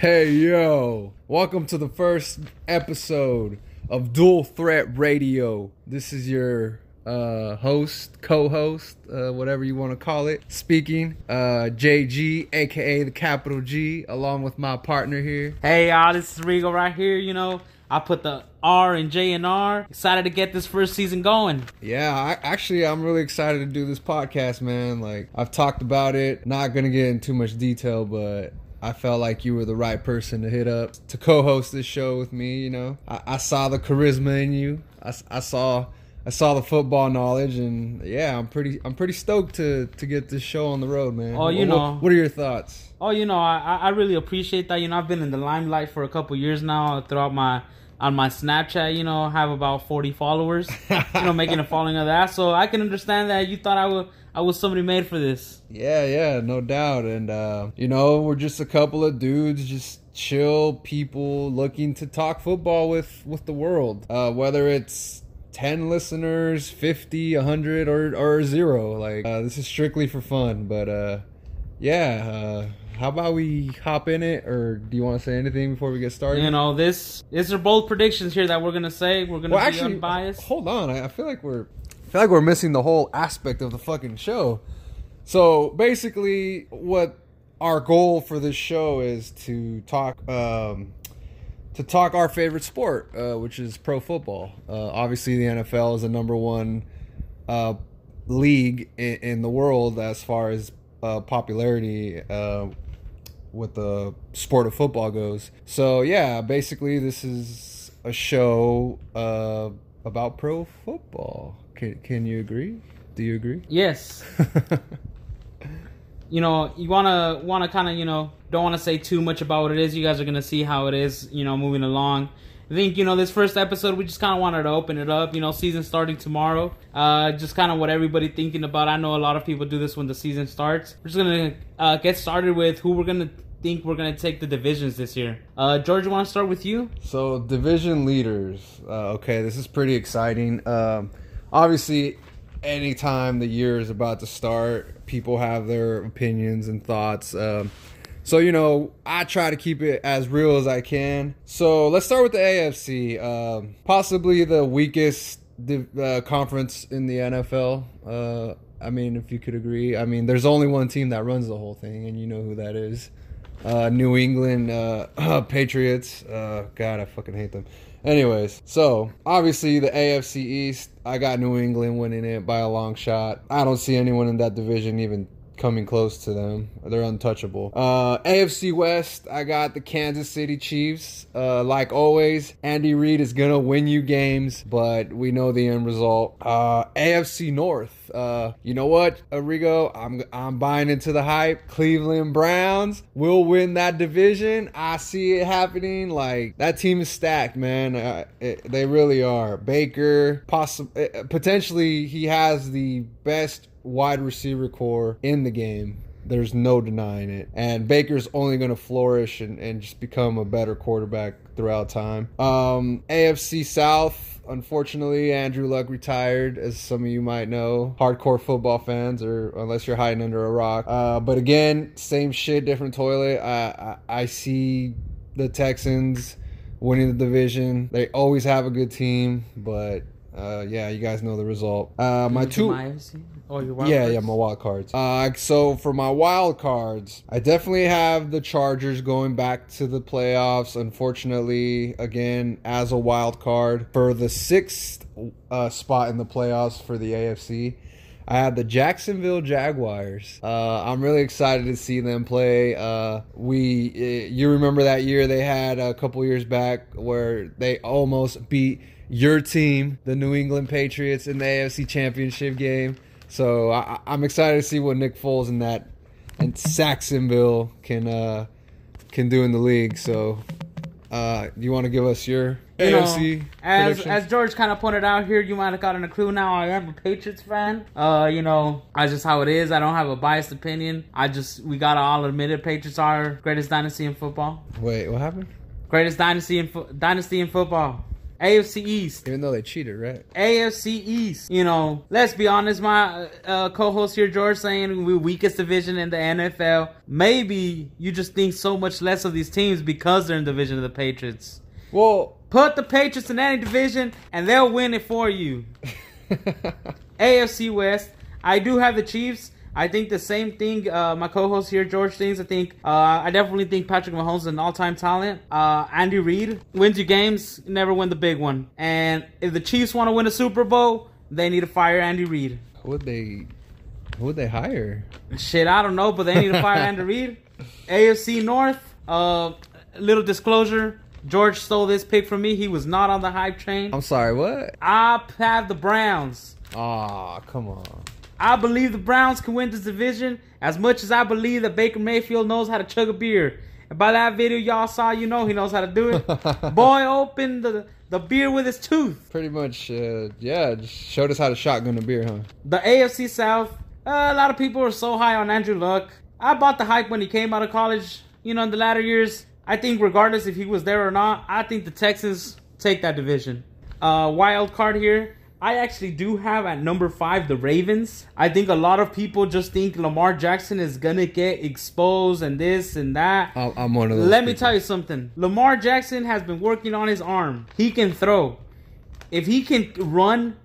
Hey yo, welcome to the first episode of Dual Threat Radio. This is your uh, host, co-host, uh, whatever you want to call it, speaking. Uh, JG, aka the capital G, along with my partner here. Hey y'all, this is Regal right here. You know, I put the R and J and R. Excited to get this first season going. Yeah, I, actually, I'm really excited to do this podcast, man. Like, I've talked about it. Not gonna get in too much detail, but I felt like you were the right person to hit up to co-host this show with me. You know, I, I saw the charisma in you. I, I saw I saw the football knowledge, and yeah, I'm pretty I'm pretty stoked to to get this show on the road, man. Oh, you what, know. what are your thoughts? Oh, you know, I I really appreciate that. You know, I've been in the limelight for a couple years now throughout my on my Snapchat, you know, have about 40 followers, you know, making a following of that. So I can understand that you thought I was I was somebody made for this. Yeah, yeah, no doubt. And uh, you know, we're just a couple of dudes, just chill people looking to talk football with with the world. Uh, whether it's 10 listeners, 50, 100 or or 0. Like uh, this is strictly for fun, but uh yeah, uh how about we hop in it, or do you want to say anything before we get started? You know, this these are bold predictions here that we're gonna say. We're gonna well, be actually, unbiased. hold on. I I feel like we're, I feel like we're missing the whole aspect of the fucking show. So basically, what our goal for this show is to talk, um, to talk our favorite sport, uh, which is pro football. Uh, obviously, the NFL is the number one uh, league in, in the world as far as uh, popularity uh, with the sport of football goes. So yeah, basically this is a show uh, about pro football. Can can you agree? Do you agree? Yes. you know, you wanna wanna kind of you know don't want to say too much about what it is. You guys are gonna see how it is. You know, moving along. I think you know this first episode we just kind of wanted to open it up. You know, season starting tomorrow. Uh, just kind of what everybody thinking about. I know a lot of people do this when the season starts. We're just gonna uh, get started with who we're gonna think we're gonna take the divisions this year. Uh, George, you want to start with you? So division leaders. Uh, okay, this is pretty exciting. Um, obviously, anytime the year is about to start, people have their opinions and thoughts. Um, so you know, I try to keep it as real as I can. So let's start with the AFC. Um, possibly the weakest uh, conference in the NFL. Uh, I mean, if you could agree. I mean, there's only one team that runs the whole thing, and you know who that is. Uh, New England uh, Patriots. Uh, God, I fucking hate them. Anyways, so obviously the AFC East, I got New England winning it by a long shot. I don't see anyone in that division even coming close to them. They're untouchable. Uh, AFC West, I got the Kansas City Chiefs. Uh, like always, Andy Reid is gonna win you games, but we know the end result. Uh, AFC North, uh, you know what, Arrigo? I'm I'm buying into the hype. Cleveland Browns will win that division. I see it happening. Like that team is stacked, man. Uh, it, they really are. Baker, possibly, potentially, he has the best wide receiver core in the game. There's no denying it. And Baker's only going to flourish and, and just become a better quarterback throughout time. Um, AFC South, unfortunately, Andrew Luck retired, as some of you might know. Hardcore football fans, or unless you're hiding under a rock. Uh, but again, same shit, different toilet. I, I, I see the Texans winning the division. They always have a good team, but uh, yeah, you guys know the result. Uh, my two. Oh, your wild yeah, cards? yeah, my wild cards. Uh, so for my wild cards, I definitely have the Chargers going back to the playoffs. Unfortunately, again, as a wild card for the sixth uh, spot in the playoffs for the AFC. I have the Jacksonville Jaguars. Uh, I'm really excited to see them play. Uh, we, uh, you remember that year they had a couple years back where they almost beat your team, the New England Patriots, in the AFC Championship game. So I, I'm excited to see what Nick Foles and that and Jacksonville can uh, can do in the league. So, uh, you want to give us your You know, as as George kind of pointed out here, you might have gotten a clue now. I am a Patriots fan. Uh, you know, that's just how it is. I don't have a biased opinion. I just we gotta all admit it. Patriots are greatest dynasty in football. Wait, what happened? Greatest dynasty in fo- dynasty in football. AFC East. Even though they cheated, right? AFC East. You know, let's be honest, my uh, co-host here, George, saying we weakest division in the NFL. Maybe you just think so much less of these teams because they're in the division of the Patriots. Well, Put the Patriots in any division, and they'll win it for you. AFC West. I do have the Chiefs. I think the same thing. Uh, my co-host here, George, thinks. I think uh, I definitely think Patrick Mahomes is an all-time talent. Uh, Andy Reid wins you games, never win the big one. And if the Chiefs want to win a Super Bowl, they need to fire Andy Reid. who would they? Who would they hire? Shit, I don't know, but they need to fire Andy Reid. AFC North. Uh, little disclosure: George stole this pick from me. He was not on the hype train. I'm sorry. What? I have the Browns. Ah, come on. I believe the Browns can win this division as much as I believe that Baker Mayfield knows how to chug a beer. And by that video y'all saw, you know he knows how to do it. Boy opened the, the beer with his tooth. Pretty much, uh, yeah. Just showed us how to shotgun a beer, huh? The AFC South, uh, a lot of people are so high on Andrew Luck. I bought the hype when he came out of college, you know, in the latter years. I think regardless if he was there or not, I think the Texans take that division. Uh, wild card here. I actually do have at number five the Ravens. I think a lot of people just think Lamar Jackson is gonna get exposed and this and that. I'm, one of those. Let me tell you something. Lamar Jackson has been working on his arm. He can throw. If he can run,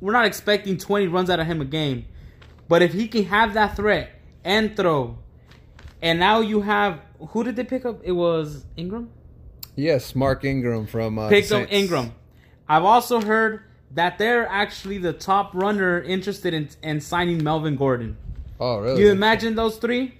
we're not expecting 20 runs out of him a game. But if he can have that threat and throw, and now you have who did they pick up? It was Ingram. Yes, Mark Ingram from uh, Picked up Ingram. I've also heard that they're actually the top runner interested in, in signing Melvin Gordon. Oh, really? You imagine those three?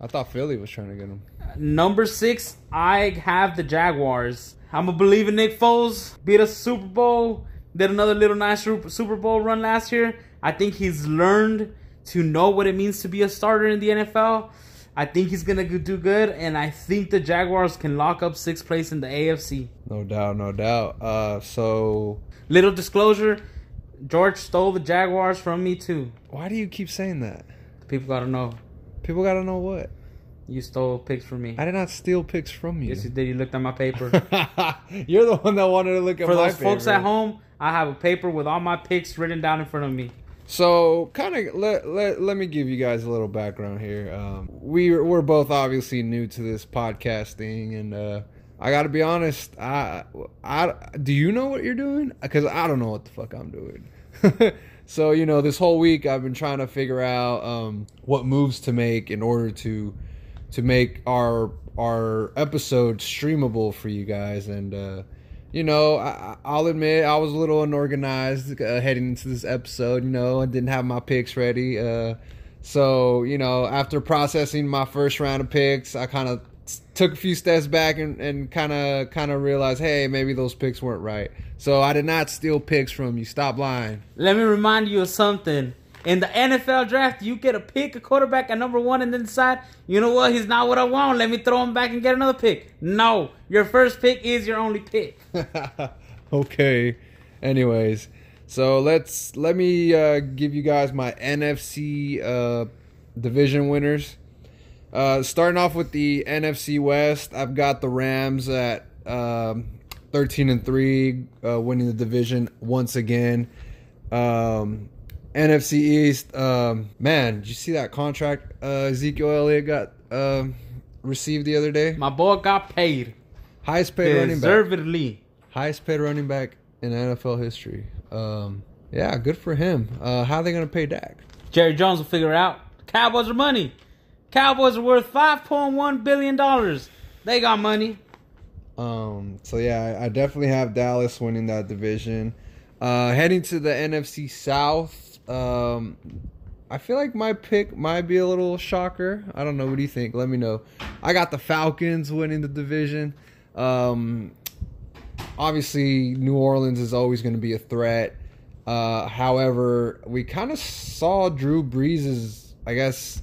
I thought Philly was trying to get him. Number six, I have the Jaguars. I'm a believer Nick Foles beat a Super Bowl, did another little nice Super Bowl run last year. I think he's learned to know what it means to be a starter in the NFL. I think he's gonna do good, and I think the Jaguars can lock up sixth place in the AFC. No doubt, no doubt. Uh, so Little disclosure: George stole the Jaguars from me too. why do you keep saying that? People gotta know People gotta know what. you stole picks from me. I did not steal picks from you. Yes, you did. You looked at my paper. You're the one that wanted to look at For my those folks at home, I have a paper with all my picks written down in front of me. So, kind of let, let let me give you guys a little background here. Um, we we're both obviously new to this podcasting, and uh, I got to be honest. I I do you know what you're doing? Because I don't know what the fuck I'm doing. so you know, this whole week I've been trying to figure out um, what moves to make in order to to make our our episode streamable for you guys and. Uh, you know, I, I'll admit I was a little unorganized uh, heading into this episode. You know, I didn't have my picks ready. Uh, so, you know, after processing my first round of picks, I kind of took a few steps back and and kind of kind of realized, hey, maybe those picks weren't right. So I did not steal picks from you. Stop lying. Let me remind you of something. In the NFL draft, you get a pick, a quarterback at number one, and then decide, you know what, he's not what I want. Let me throw him back and get another pick. No, your first pick is your only pick. okay. Anyways, so let's let me uh, give you guys my NFC uh, division winners. Uh, starting off with the NFC West, I've got the Rams at um, 13 and three, uh, winning the division once again. Um, NFC East, um, man, did you see that contract uh, Ezekiel Elliott got um, received the other day? My boy got paid. Highest paid running back Deservedly. highest paid running back in NFL history. Um, yeah, good for him. Uh, how are they gonna pay Dak? Jerry Jones will figure it out. Cowboys are money. Cowboys are worth $5.1 billion. They got money. Um, so yeah, I, I definitely have Dallas winning that division. Uh, heading to the NFC South, um, I feel like my pick might be a little shocker. I don't know. What do you think? Let me know. I got the Falcons winning the division. Um, obviously, New Orleans is always going to be a threat. Uh, however, we kind of saw Drew Brees' I guess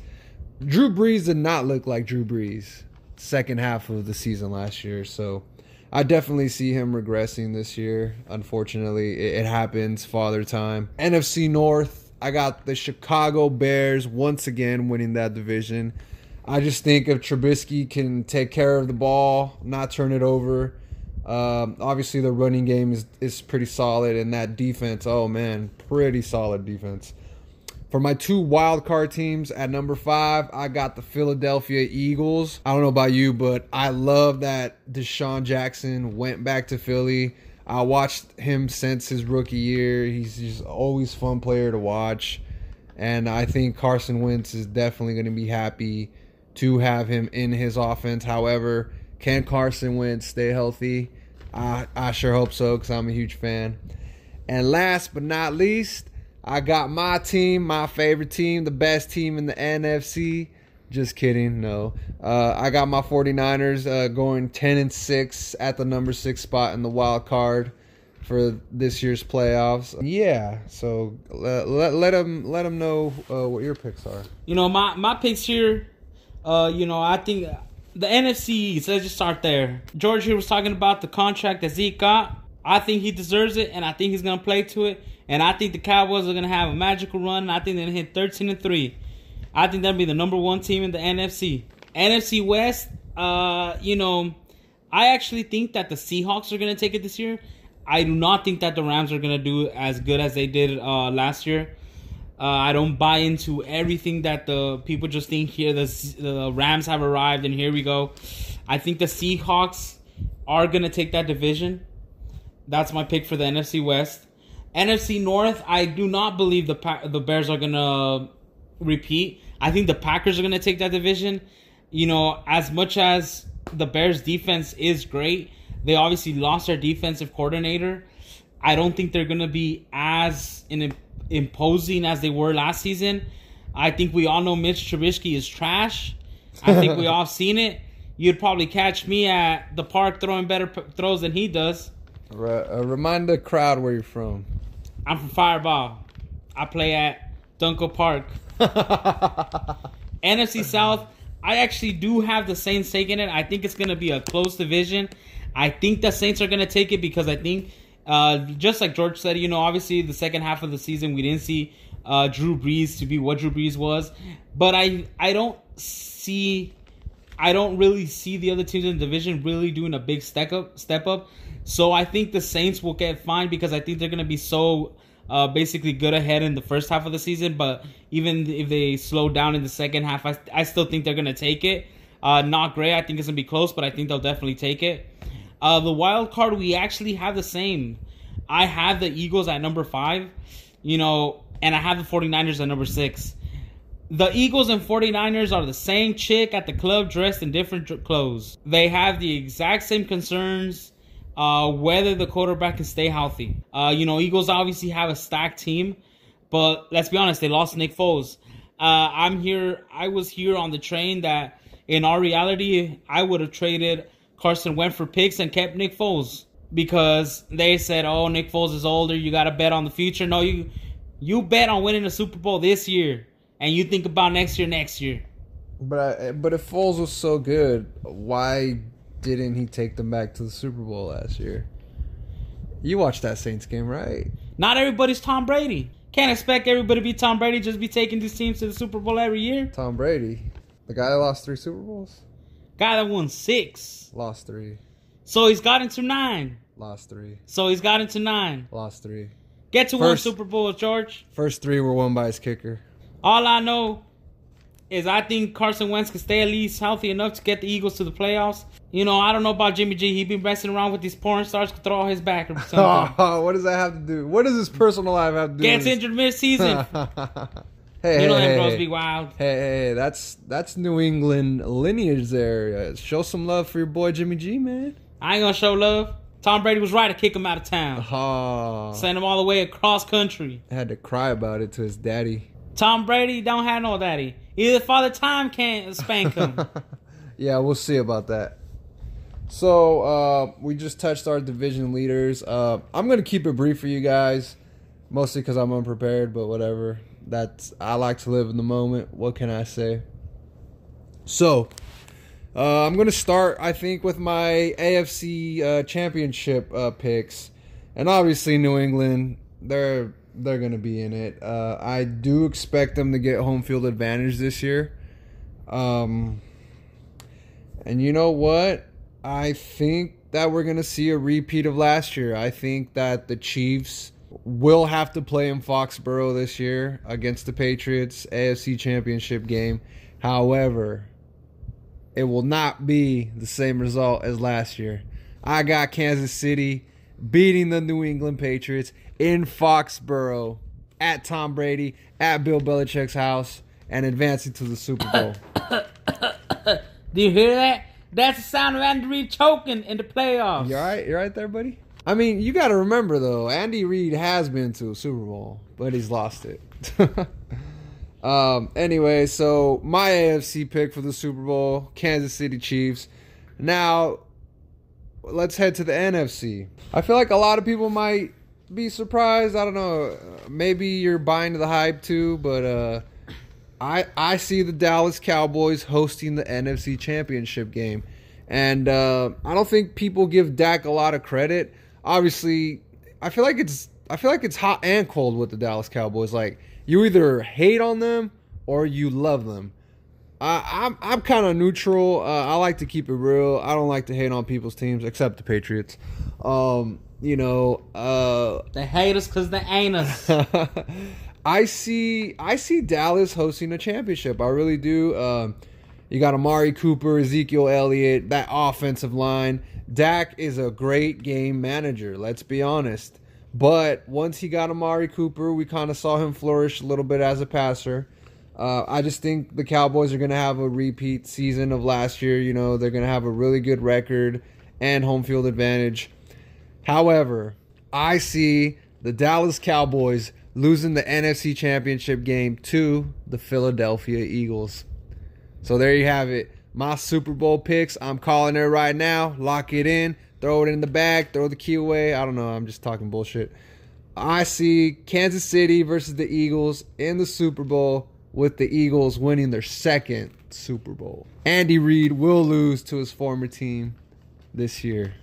Drew Brees did not look like Drew Brees second half of the season last year. So I definitely see him regressing this year. Unfortunately, it, it happens. Father time. NFC North, I got the Chicago Bears once again winning that division. I just think if Trubisky can take care of the ball, not turn it over, Um, obviously, the running game is, is pretty solid, and that defense, oh man, pretty solid defense. For my two wild card teams at number five, I got the Philadelphia Eagles. I don't know about you, but I love that DeSean Jackson went back to Philly. I watched him since his rookie year. He's just always fun player to watch, and I think Carson Wentz is definitely going to be happy to have him in his offense. However, can Carson Wentz stay healthy? I I sure hope so because I'm a huge fan. And last but not least, I got my team, my favorite team, the best team in the NFC. Just kidding, no. Uh, I got my 49ers uh, going 10 and 6 at the number 6 spot in the wild card for this year's playoffs. Yeah, so let, let, let them let them know uh, what your picks are. You know, my my picks here. Uh, you know, I think the NFC East. Let's just start there. George here was talking about the contract that Zeke got. I think he deserves it, and I think he's gonna play to it. And I think the Cowboys are gonna have a magical run. I think they're gonna hit 13 and three. I think that'll be the number one team in the NFC. NFC West. Uh, you know, I actually think that the Seahawks are gonna take it this year. I do not think that the Rams are gonna do as good as they did uh, last year. Uh, I don't buy into everything that the people just think here. The, the Rams have arrived, and here we go. I think the Seahawks are gonna take that division. That's my pick for the NFC West. NFC North, I do not believe the pa- the Bears are gonna repeat. I think the Packers are gonna take that division. You know, as much as the Bears defense is great, they obviously lost their defensive coordinator. I don't think they're gonna be as in, imposing as they were last season. I think we all know Mitch Trubisky is trash. I think we all seen it. You'd probably catch me at the park throwing better p- throws than he does. Uh, remind the crowd where you're from. I'm from Fireball. I play at Dunkel Park. NFC South, I actually do have the Saints taking it. I think it's going to be a close division. I think the Saints are going to take it because I think, uh, just like George said, you know, obviously the second half of the season we didn't see uh, Drew Brees to be what Drew Brees was, but I I don't see, I don't really see the other teams in the division really doing a big step up step up. So I think the Saints will get fine because I think they're going to be so uh, basically good ahead in the first half of the season. But even if they slow down in the second half, I, I still think they're going to take it. Uh, not great. I think it's going to be close, but I think they'll definitely take it. Uh, the wild card, we actually have the same. I have the Eagles at number five, you know, and I have the 49ers at number six. The Eagles and 49ers are the same chick at the club dressed in different clothes. They have the exact same concerns uh, whether the quarterback can stay healthy. Uh, you know, Eagles obviously have a stacked team, but let's be honest, they lost Nick Foles. Uh, I'm here. I was here on the train that in our reality, I would have traded Carson Wentz for picks and kept Nick Foles because they said, "Oh, Nick Foles is older. You got to bet on the future." No, you you bet on winning the Super Bowl this year, and you think about next year, next year. But I, but if Foles was so good, why didn't he take them back to the Super Bowl last year? You watched that Saints game, right? Not everybody's Tom Brady. Can't expect everybody to be Tom Brady. Just be taking these teams to the Super Bowl every year. Tom Brady, the guy that lost three Super Bowls, Guy that won six, lost three, so he's got into nine. lost three, So he's got into nine. lost three. Get to one First- Super Bowl, George. First three were won by his kicker. All I know is I think Carson Wentz can stay at least healthy enough to get the Eagles to the playoffs. You know, I don't know about Jimmy G. He been messing around with these porn stars, could throw his back or something. Oh, what does that have to do? What does his personal life have to do? Gets injured mid-season. hey, you know hey, bros hey, be wild. Hey, hey, that's that's New England lineage there. Uh, show some love for your boy Jimmy G, man. I ain't gonna show love. Tom Brady was right to kick him out of town. Oh, Send him all the way across country. had to cry about it to his daddy. Tom Brady don't have no daddy. Either Father Time can't spank him. yeah, we'll see about that. So uh, we just touched our division leaders. Uh, I'm gonna keep it brief for you guys, mostly because I'm unprepared. But whatever. That's I like to live in the moment. What can I say? So uh, I'm gonna start. I think with my AFC uh, Championship uh, picks, and obviously New England. They're they're gonna be in it. Uh, I do expect them to get home field advantage this year. Um, and you know what? I think that we're gonna see a repeat of last year. I think that the Chiefs will have to play in Foxborough this year against the Patriots AFC Championship game. However, it will not be the same result as last year. I got Kansas City beating the New England Patriots in Foxborough at Tom Brady at Bill Belichick's house and advancing to the Super Bowl. Do you hear that? That's the sound of Andy Reid choking in the playoffs. You all right? You all right there, buddy? I mean, you got to remember though, Andy Reid has been to a Super Bowl, but he's lost it. um. Anyway, so my AFC pick for the Super Bowl, Kansas City Chiefs. Now, let's head to the NFC. I feel like a lot of people might be surprised. I don't know. Maybe you're buying to the hype too, but uh, I I see the Dallas Cowboys hosting the NFC Championship game, and uh, I don't think people give Dak a lot of credit. Obviously, I feel like it's I feel like it's hot and cold with the Dallas Cowboys. Like you either hate on them or you love them. I'm I'm kind of neutral. Uh, I like to keep it real. I don't like to hate on people's teams except the Patriots. Um, you know, uh, They hate us because they ain't us. I see I see Dallas hosting a championship. I really do. Um, you got Amari Cooper, Ezekiel Elliott, that offensive line. Dak is a great game manager, let's be honest. But once he got Amari Cooper, we kind of saw him flourish a little bit as a passer. Uh, I just think the Cowboys are going to have a repeat season of last year. You know, they're going to have a really good record and home field advantage. However, I see the Dallas Cowboys losing the NFC Championship game to the Philadelphia Eagles. So there you have it. My Super Bowl picks. I'm calling it right now. Lock it in. Throw it in the bag. Throw the key away. I don't know. I'm just talking bullshit. I see Kansas City versus the Eagles in the Super Bowl with the Eagles winning their second Super Bowl. Andy Reid will lose to his former team this year.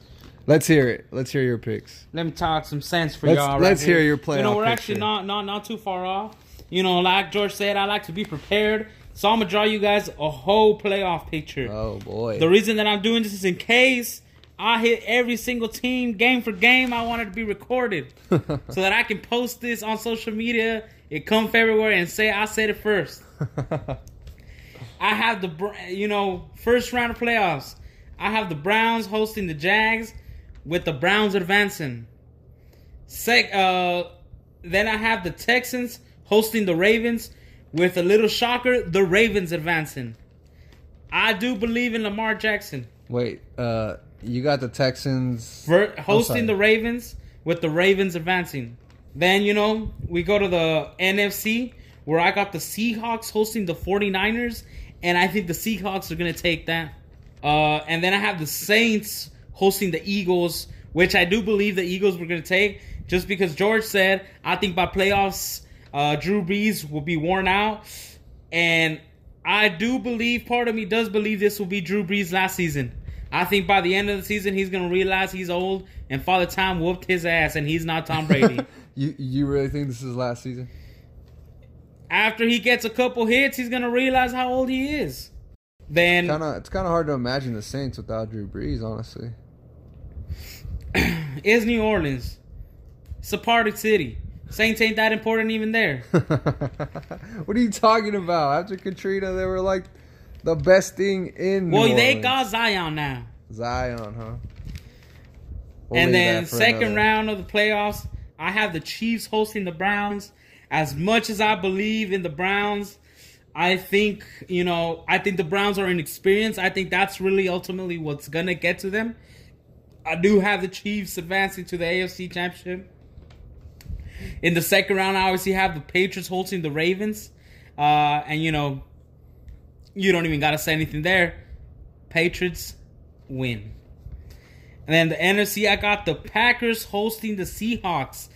Let's hear it. Let's hear your picks. Let me talk some sense for Let's- y'all. let's right hear your playoff You know, we're picture. actually not not not too far off. You know, like George said, I like to be prepared. So I'm gonna draw you guys a whole playoff picture. Oh boy. The reason that I'm doing this is in case I hit every single team game for game. I want it to be recorded so that I can post this on social media. It come February and say I said it first. I have the you know first round of playoffs. I have the Browns hosting the Jags, with the Browns advancing. Sec, uh, then I have the Texans hosting the Ravens, with a little shocker, the Ravens advancing. I do believe in Lamar Jackson Wait, uh, you got the Texans for hosting the Ravens, with the Ravens advancing. Then you know we go to the NFC where I got the Seahawks hosting the 49ers, and I think the Seahawks are gonna take that. Uh, and then I have the Saints hosting the Eagles, which I do believe the Eagles were gonna take, just because George said I think by playoffs, uh, Drew Brees will be worn out, and I do believe part of me does believe this will be Drew Brees last season. I think by the end of the season he's gonna realize he's old and Father Time whooped his ass and he's not Tom Brady. you you really think this is last season? After he gets a couple hits, he's gonna realize how old he is. Then Kind of it's kind of hard to imagine the Saints without Drew Brees, honestly. is New Orleans. It's a party city. Saints ain't that important even there. what are you talking about? After Katrina, they were like the best thing in. well, they got Zion now. Zion, huh? We'll and then second another- round of the playoffs, I have the Chiefs hosting the Browns. As much as I believe in the Browns, I think you know I think the Browns are inexperienced. I think that's really ultimately what's gonna get to them. I do have the Chiefs advancing to the AFC Championship. In the second round, I obviously have the Patriots hosting the Ravens, uh, and you know, you don't even gotta say anything there. Patriots win. And then the NFC, I got the Packers hosting the Seahawks,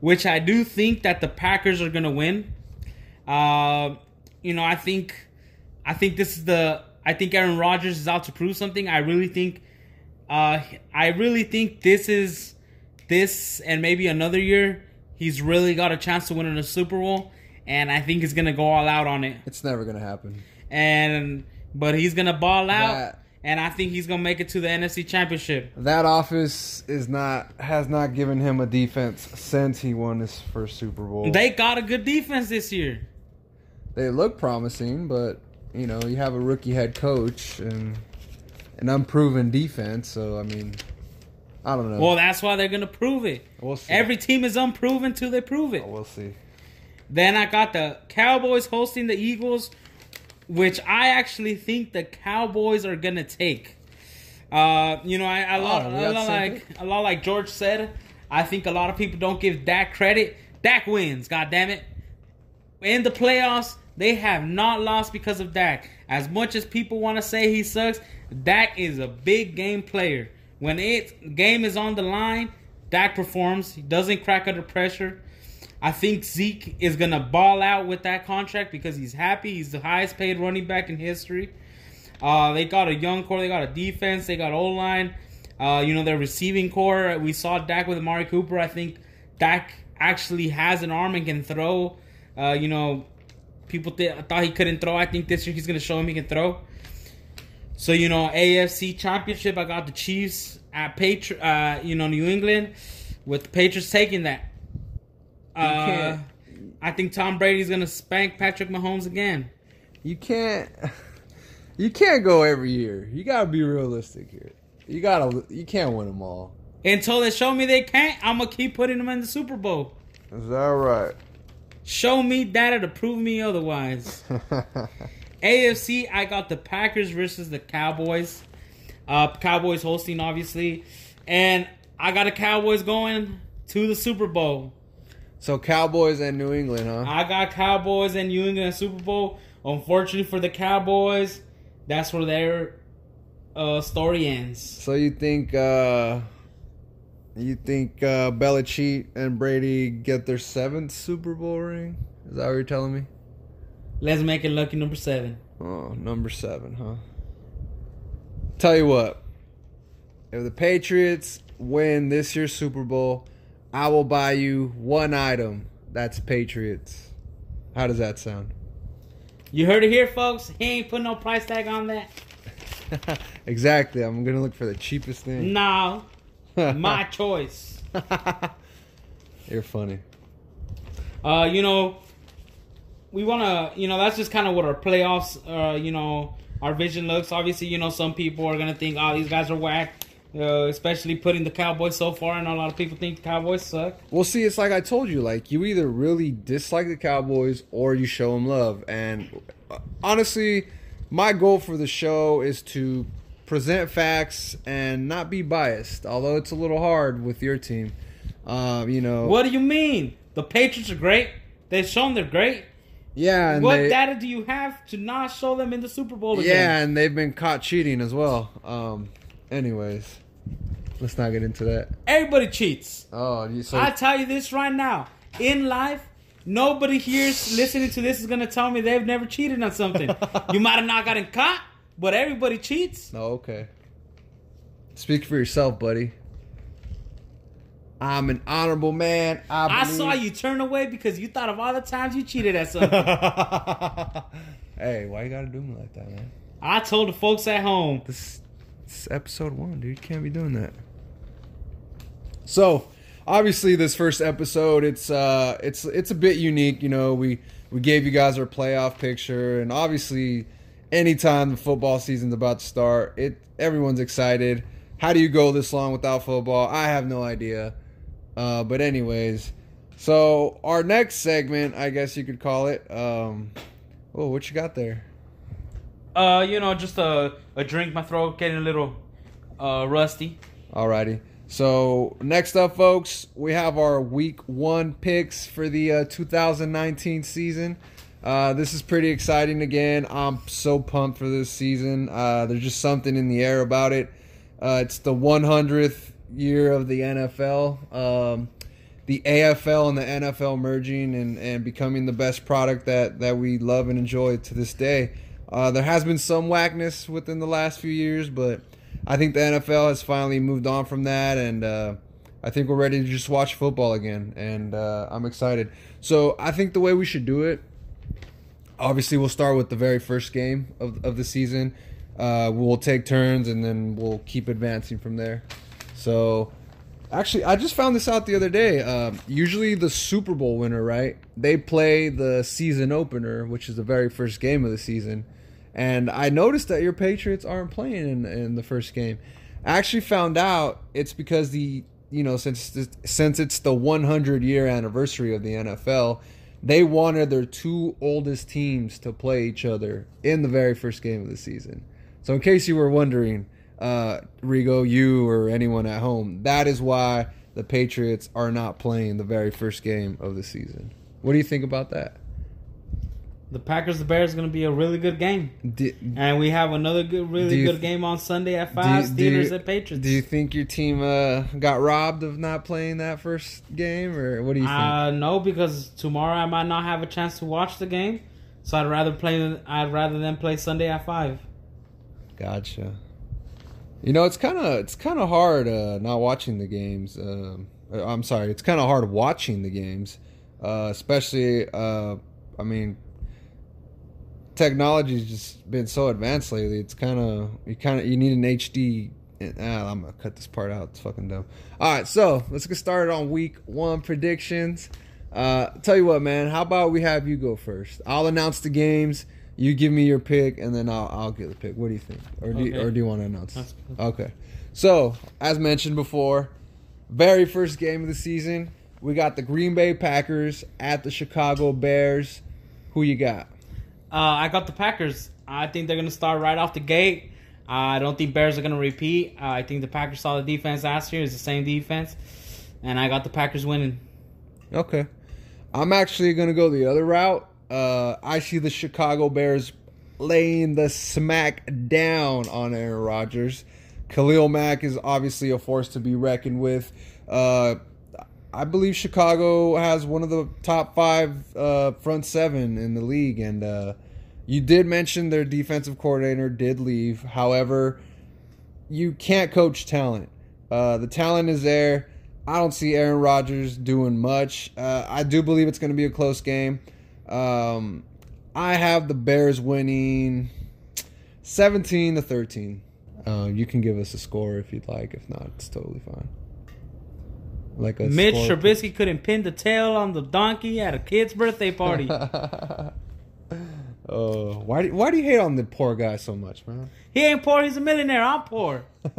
which I do think that the Packers are gonna win. Uh, you know, I think, I think this is the, I think Aaron Rodgers is out to prove something. I really think, uh, I really think this is, this and maybe another year, he's really got a chance to win in a Super Bowl, and I think he's gonna go all out on it. It's never gonna happen. And but he's gonna ball out. That- and I think he's gonna make it to the NFC Championship. That office is not has not given him a defense since he won his first Super Bowl. They got a good defense this year. they look promising, but you know you have a rookie head coach and an unproven defense. So I mean, I don't know. Well, that's why they're gonna prove it. we'll see. Every team is unproven till they prove it. we'll see. Then I got the Cowboys hosting the Eagles, which I actually think the Cowboys are gonna take. Uh, you know, I, I Oh, we a lot like a lot like George said. I think a lot of people don't give Dak credit. Dak wins. God damn it! In the playoffs, they have not lost because of Dak. As much as people want to say he sucks, Dak is a big game player. When it game is on the line, Dak performs. He doesn't crack under pressure. I think Zeke is gonna ball out with that contract because he's happy. He's the highest paid running back in history. Uh, they got a young core. They got a defense. They got O line. Uh, you know their receiving core. We saw Dak with Amari Cooper. I think Dak actually has an arm and can throw. Uh, you know, people th- thought he couldn't throw. I think this year he's gonna show him he can throw. So you know, AFC Championship. I got the Chiefs at uh, You know, New England with the Patriots taking that. Uh, I think Tom Brady's gonna spank Patrick Mahomes again. You can't. You can't go every year. You gotta be realistic here. You gotta. You can't win them all. Until they show me they can't, I'm gonna keep putting them in the Super Bowl. Is that right? Show me data to prove me otherwise. AFC, I got the Packers versus the Cowboys. Uh, Cowboys hosting, obviously, and I got the Cowboys going to the Super Bowl. So Cowboys and New England, huh? I got Cowboys and New England Super Bowl. Unfortunately for the Cowboys, that's where their uh, story ends. So you think uh you think uh Belichick and Brady get their seventh Super Bowl ring? Is that what you're telling me? Let's make it lucky number seven. Oh, number seven, huh? Tell you what, if the Patriots win this year's Super Bowl, I will buy you one item. That's Patriots. How does that sound? You heard it here, folks. He ain't put no price tag on that. exactly. I'm gonna look for the cheapest thing. No, my choice. You're funny. Uh, you know, we want to, you know, that's just kind of what our playoffs, uh, you know, our vision looks. Obviously, you know, some people are gonna think, oh, these guys are whack. Uh, especially putting the Cowboys so far, and a lot of people think the Cowboys suck. Well, see, it's like I told you. Like you either really dislike the Cowboys or you show them love. And uh, honestly, my goal for the show is to present facts and not be biased. Although it's a little hard with your team. Um, you know. What do you mean? The Patriots are great. They've shown they're great. Yeah, and what they, data do you have to not show them in the Super Bowl again? yeah, and they've been caught cheating as well. Um, anyways, let's not get into that. Everybody cheats. Oh, you so I tell you this right now. In life, nobody here listening to this is gonna tell me they've never cheated on something. you might have not gotten caught, but everybody cheats. Oh, okay. Speak for yourself, buddy. I'm an honorable man. I, I saw you turn away because you thought of all the times you cheated at something. hey, why you gotta do me like that, man? I told the folks at home. This, is episode one, dude. You can't be doing that. So, obviously, this first episode, it's uh, it's it's a bit unique. You know, we we gave you guys our playoff picture, and obviously, anytime the football season's about to start, it everyone's excited. How do you go this long without football? I have no idea. Uh, but anyways, so our next segment, I guess you could call it. Um, oh, what you got there? Uh, you know, just a, a drink, my throat getting a little uh, rusty. Alrighty. So next up, folks, we have our week one picks for the uh, 2019 season. Uh, this is pretty exciting again. I'm so pumped for this season. Uh, there's just something in the air about it. Uh, it's the 100th year of the NFL. Um, the AFL and the NFL merging and, and becoming the best product that, that we love and enjoy to this day. Uh, there has been some whackness within the last few years, but I think the NFL has finally moved on from that, and uh, I think we're ready to just watch football again, and uh, I'm excited. So I think the way we should do it, obviously, we'll start with the very first game of, of the season. Uh, we'll take turns and then we'll keep advancing from there. So, actually, I just found this out the other day. Um, usually, the Super Bowl winner, right? They play the season opener, which is the very first game of the season. And I noticed that your Patriots aren't playing in, in the first game. I actually found out it's because the you know since since it's the 100 year anniversary of the NFL, they wanted their two oldest teams to play each other in the very first game of the season. So in case you were wondering, uh, Rigo, you or anyone at home, that is why the Patriots are not playing the very first game of the season. What do you think about that? The Packers the Bears is going to be a really good game, do, and we have another good, really good game on Sunday at five. Steelers at Patriots. Do you think your team uh, got robbed of not playing that first game, or what do you think? Uh, no, because tomorrow I might not have a chance to watch the game, so I'd rather play. I'd rather than play Sunday at five. Gotcha. You know, it's kind of it's kind of hard uh, not watching the games. Uh, I'm sorry, it's kind of hard watching the games, uh, especially. Uh, I mean, technology's just been so advanced lately. It's kind of you kind of you need an HD. Ah, I'm gonna cut this part out. It's fucking dumb. All right, so let's get started on week one predictions. Uh, tell you what, man. How about we have you go first? I'll announce the games you give me your pick, and then I'll I'll get the pick. What do you think? Or do okay. you, or do you want to announce? Okay. So as mentioned before, very first game of the season, we got the Green Bay Packers at the Chicago Bears. Who you got? Uh, I got the Packers. I think they're gonna start right off the gate. I don't think Bears are gonna repeat. Uh, I think the Packers saw the defense last year. It's the same defense, and I got the Packers winning. Okay, I'm actually gonna go the other route. Uh, I see the Chicago Bears laying the smack down on Aaron Rodgers. Khalil Mack is obviously a force to be reckoned with. Uh, I believe Chicago has one of the top five uh, front seven in the league, and uh, you did mention their defensive coordinator did leave. However, you can't coach talent. Uh, the talent is there. I don't see Aaron Rodgers doing much. Uh, I do believe it's going to be a close game. Um, I have the Bears winning 17 to 13. Uh, you can give us a score if you'd like. If not, it's totally fine. Like a Mitch Trubisky couldn't pin the tail on the donkey at a kid's birthday party. Oh, why do, why do you hate on the poor guy so much, man? He ain't poor. He's a millionaire. I'm poor.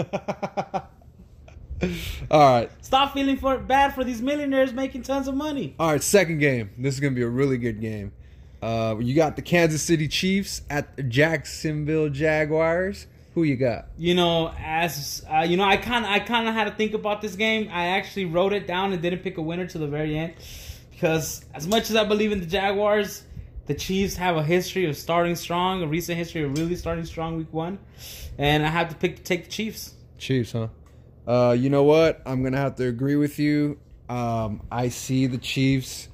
All right. Stop feeling for bad for these millionaires making tons of money. All right, second game. This is gonna be a really good game. Uh, you got the Kansas City Chiefs at the Jacksonville Jaguars. Who you got? You know, as uh, you know, I kind of I kind of had to think about this game. I actually wrote it down and didn't pick a winner to the very end because as much as I believe in the Jaguars, the Chiefs have a history of starting strong, a recent history of really starting strong week one, and I have to pick take the Chiefs. Chiefs, huh? Uh, you know what? I'm gonna have to agree with you. Um, I see the Chiefs.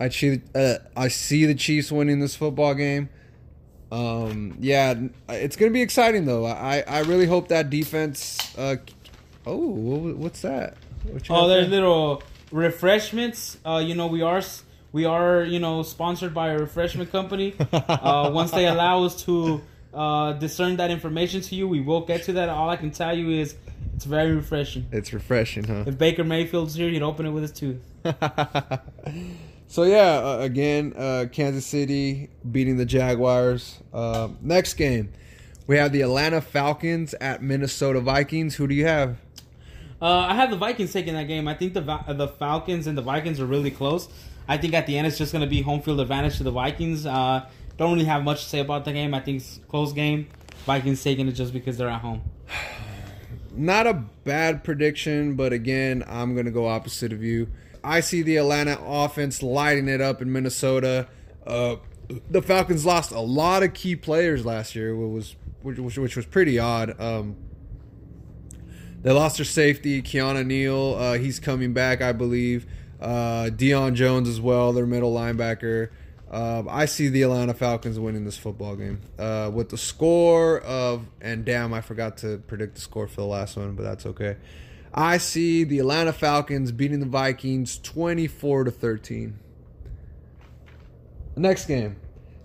I see. Uh, I see the Chiefs winning this football game. Um, yeah, it's gonna be exciting though. I I really hope that defense. Uh, oh, what's that? What oh, there's there? little refreshments. Uh, you know we are we are you know sponsored by a refreshment company. uh, once they allow us to uh, discern that information to you, we will get to that. All I can tell you is it's very refreshing. It's refreshing, huh? If Baker Mayfield's here, he'd open it with his tooth. so yeah, uh, again, uh, Kansas City beating the Jaguars. Uh, next game, we have the Atlanta Falcons at Minnesota Vikings. Who do you have? Uh, I have the Vikings taking that game. I think the the Falcons and the Vikings are really close. I think at the end it's just going to be home field advantage to the Vikings. Uh, don't really have much to say about the game. I think it's close game. Vikings taking it just because they're at home. not a bad prediction, but again, I'm going to go opposite of you. I see the Atlanta offense lighting it up in Minnesota. Uh, the Falcons lost a lot of key players last year, which was which, which was pretty odd. Um, they lost their safety, Keanu Neal. Uh, he's coming back, I believe. Uh, Deion Jones as well, their middle linebacker. Uh, I see the Atlanta Falcons winning this football game uh, with the score of and damn, I forgot to predict the score for the last one, but that's okay. I see the Atlanta Falcons beating the Vikings twenty-four to thirteen. Next game,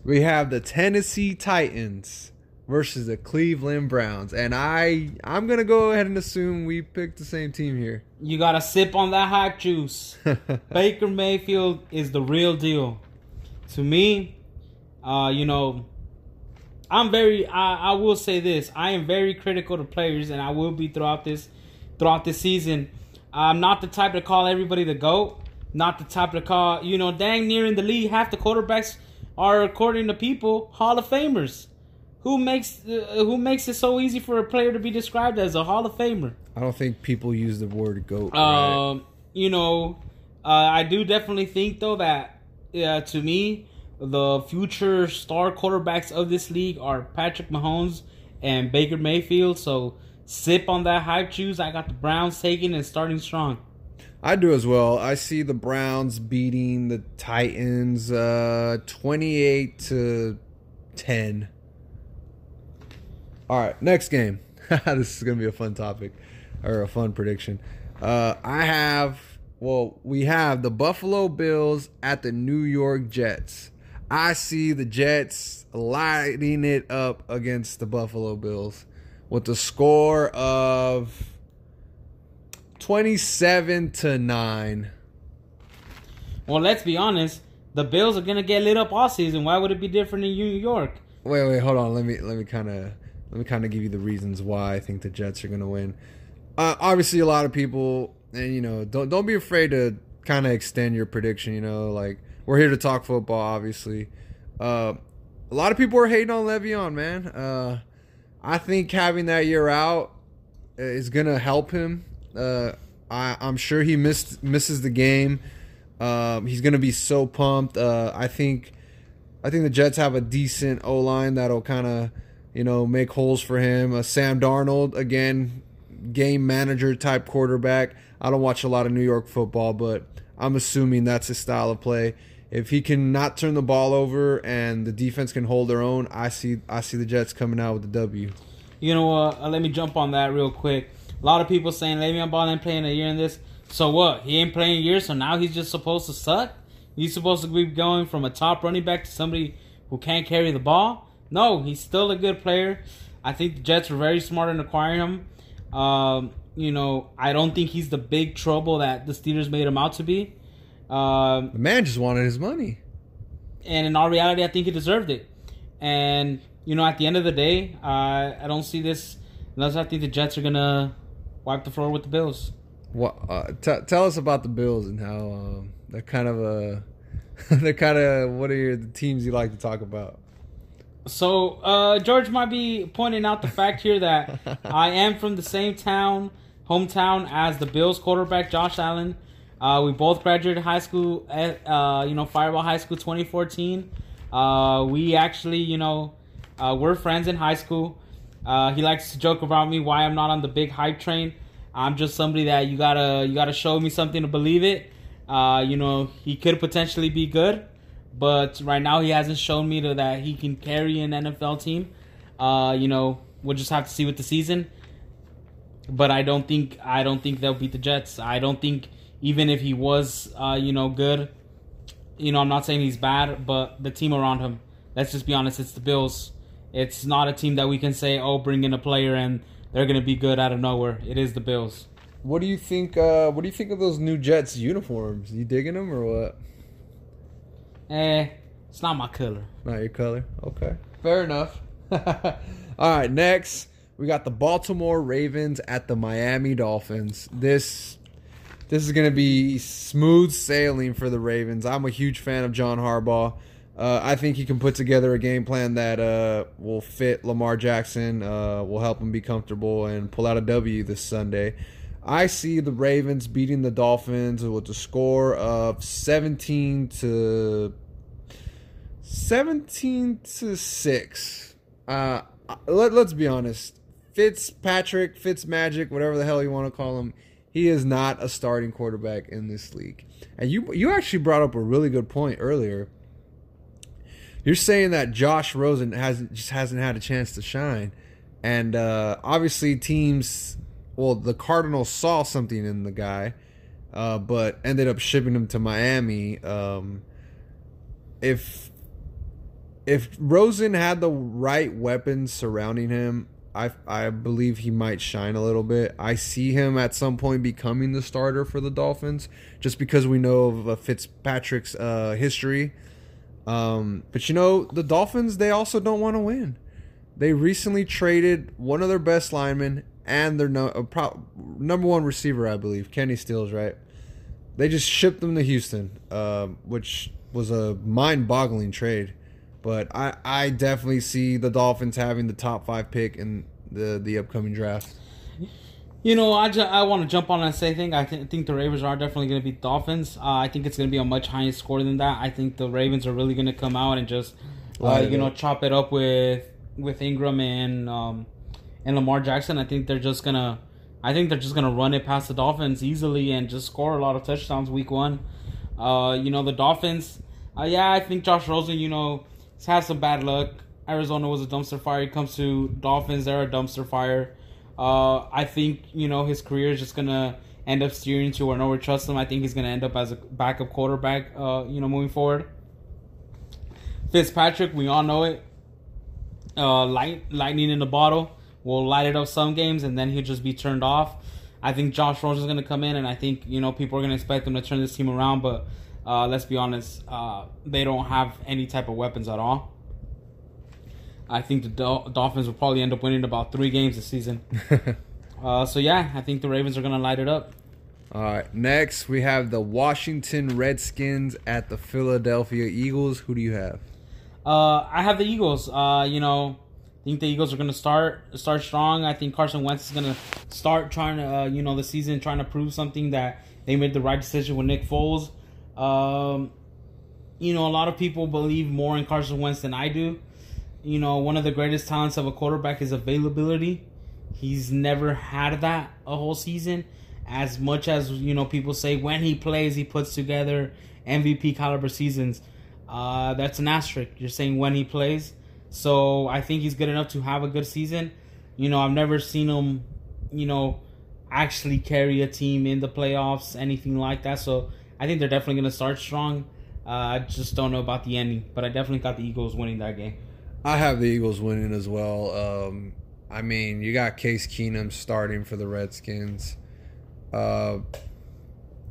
we have the Tennessee Titans versus the Cleveland Browns, and I I'm gonna go ahead and assume we picked the same team here. You gotta sip on that hot juice. Baker Mayfield is the real deal. To me, uh, you know, I'm very. I, I will say this. I am very critical to players, and I will be throughout this throughout this season. I'm not the type to call everybody the goat. Not the type to call you know, dang near in the league, half the quarterbacks are, according to people, Hall of Famers. Who makes uh, who makes it so easy for a player to be described as a Hall of Famer? I don't think people use the word goat. Um, you know, uh, I do definitely think though that uh, to me, the future star quarterbacks of this league are Patrick Mahomes and Baker Mayfield. So sip on that hype juice. I got the Browns taking and starting strong. I do as well. I see the Browns beating the Titans uh 28 to 10. All right, next game. this is going to be a fun topic or a fun prediction. Uh I have well, we have the Buffalo Bills at the New York Jets. I see the Jets lighting it up against the Buffalo Bills with the score of 27 to 9. Well, let's be honest. The Bills are gonna get lit up all season. Why would it be different in New York? Wait, wait, hold on. Let me let me kind of let me kind of give you the reasons why I think the Jets are gonna win. Uh, obviously, a lot of people, and you know, don't don't be afraid to kind of extend your prediction. You know, like we're here to talk football. Obviously, uh, a lot of people are hating on Le'Veon, man. Uh, I think having that year out is gonna help him. Uh, I, I'm sure he missed misses the game. Um, he's gonna be so pumped. Uh, I think, I think the Jets have a decent O line that'll kind of, you know, make holes for him. Uh, Sam Darnold again, game manager type quarterback. I don't watch a lot of New York football, but I'm assuming that's his style of play. If he can not turn the ball over and the defense can hold their own, I see I see the Jets coming out with the W. You know what? Uh, let me jump on that real quick. A lot of people saying Le'Veon Bell ain't playing a year in this. So what? He ain't playing a year, so now he's just supposed to suck? He's supposed to be going from a top running back to somebody who can't carry the ball? No, he's still a good player. I think the Jets were very smart in acquiring him. Um, you know, I don't think he's the big trouble that the Steelers made him out to be. Um, The man just wanted his money. and in all reality, I think he deserved it. And you know, at the end of the day, uh, I don't see this unless I think the Jets are gonna wipe the floor with the Bills. What? Uh, t- tell us about the Bills and how um, they're kind of a. they're kind of what are your the teams you like to talk about? So uh, George might be pointing out the fact here that I am from the same town, hometown as the Bills quarterback Josh Allen. Uh, we both graduated high school at uh, you know Firebaugh High School 2014. Uh, we actually you know uh, we're friends in high school. Uh, he likes to joke about me why I'm not on the big hype train. I'm just somebody that you gotta you gotta show me something to believe it. Uh, you know he could potentially be good, but right now he hasn't shown me to, that he can carry an NFL team. You know we'll just have to see with the season. But I don't think I don't think they'll beat the Jets. I don't think even if he was uh, you know good, you know I'm not saying he's bad, but the team around him. Let's just be honest, it's the Bills. It's not a team that we can say, oh, bring in a player and they're gonna be good out of nowhere. It is the Bills. What do you think? Uh, what do you think of those new Jets uniforms? You digging them or what? Eh, it's not my color. Not your color. Okay, fair enough. All right, next we got the Baltimore Ravens at the Miami Dolphins. This this is gonna be smooth sailing for the Ravens. I'm a huge fan of John Harbaugh. Uh, I think he can put together a game plan that uh, will fit Lamar Jackson, uh, will help him be comfortable, and pull out a W this Sunday. I see the Ravens beating the Dolphins with a score of 17 to 17 to 6. Uh, let, let's be honest. Fitzpatrick, Fitzmagic, whatever the hell you want to call him, he is not a starting quarterback in this league. And you you actually brought up a really good point earlier. You're saying that Josh Rosen hasn't just hasn't had a chance to shine, and uh, obviously teams, well, the Cardinals saw something in the guy, uh, but ended up shipping him to Miami. Um, if if Rosen had the right weapons surrounding him, I I believe he might shine a little bit. I see him at some point becoming the starter for the Dolphins, just because we know of uh, Fitzpatrick's uh, history. Um, but you know, the Dolphins they also don't want to win. They recently traded one of their best linemen and their no, uh, pro, number one receiver, I believe, Kenny Stills, right? They just shipped them to Houston, uh, which was a mind-boggling trade. But I, I definitely see the Dolphins having the top five pick in the the upcoming draft. You know, I, ju- I want to jump on and say thing. I th- think the Ravens are definitely going to beat Dolphins. Uh, I think it's going to be a much higher score than that. I think the Ravens are really going to come out and just, uh, you know, chop it up with with Ingram and um, and Lamar Jackson. I think they're just gonna, I think they're just gonna run it past the Dolphins easily and just score a lot of touchdowns week one. Uh, you know, the Dolphins. Uh, yeah, I think Josh Rosen. You know, has had some bad luck. Arizona was a dumpster fire. It comes to Dolphins, they're a dumpster fire. Uh, I think you know his career is just gonna end up steering to where no one trusts him. I think he's gonna end up as a backup quarterback. Uh, you know, moving forward. Fitzpatrick, we all know it. Uh, light lightning in the bottle will light it up some games, and then he'll just be turned off. I think Josh Rosen's gonna come in, and I think you know people are gonna expect him to turn this team around, but uh, let's be honest, uh, they don't have any type of weapons at all. I think the Dol- Dolphins will probably end up winning about three games this season. Uh, so yeah, I think the Ravens are gonna light it up. All right. Next, we have the Washington Redskins at the Philadelphia Eagles. Who do you have? Uh, I have the Eagles. Uh, you know, I think the Eagles are gonna start start strong. I think Carson Wentz is gonna start trying to, uh, you know, the season trying to prove something that they made the right decision with Nick Foles. Um, you know, a lot of people believe more in Carson Wentz than I do. You know, one of the greatest talents of a quarterback is availability. He's never had that a whole season. As much as you know, people say when he plays, he puts together MVP caliber seasons. Uh, that's an asterisk. You're saying when he plays. So I think he's good enough to have a good season. You know, I've never seen him, you know, actually carry a team in the playoffs, anything like that. So I think they're definitely going to start strong. Uh, I just don't know about the ending, but I definitely got the Eagles winning that game. I have the Eagles winning as well. Um, I mean, you got Case Keenum starting for the Redskins. Uh,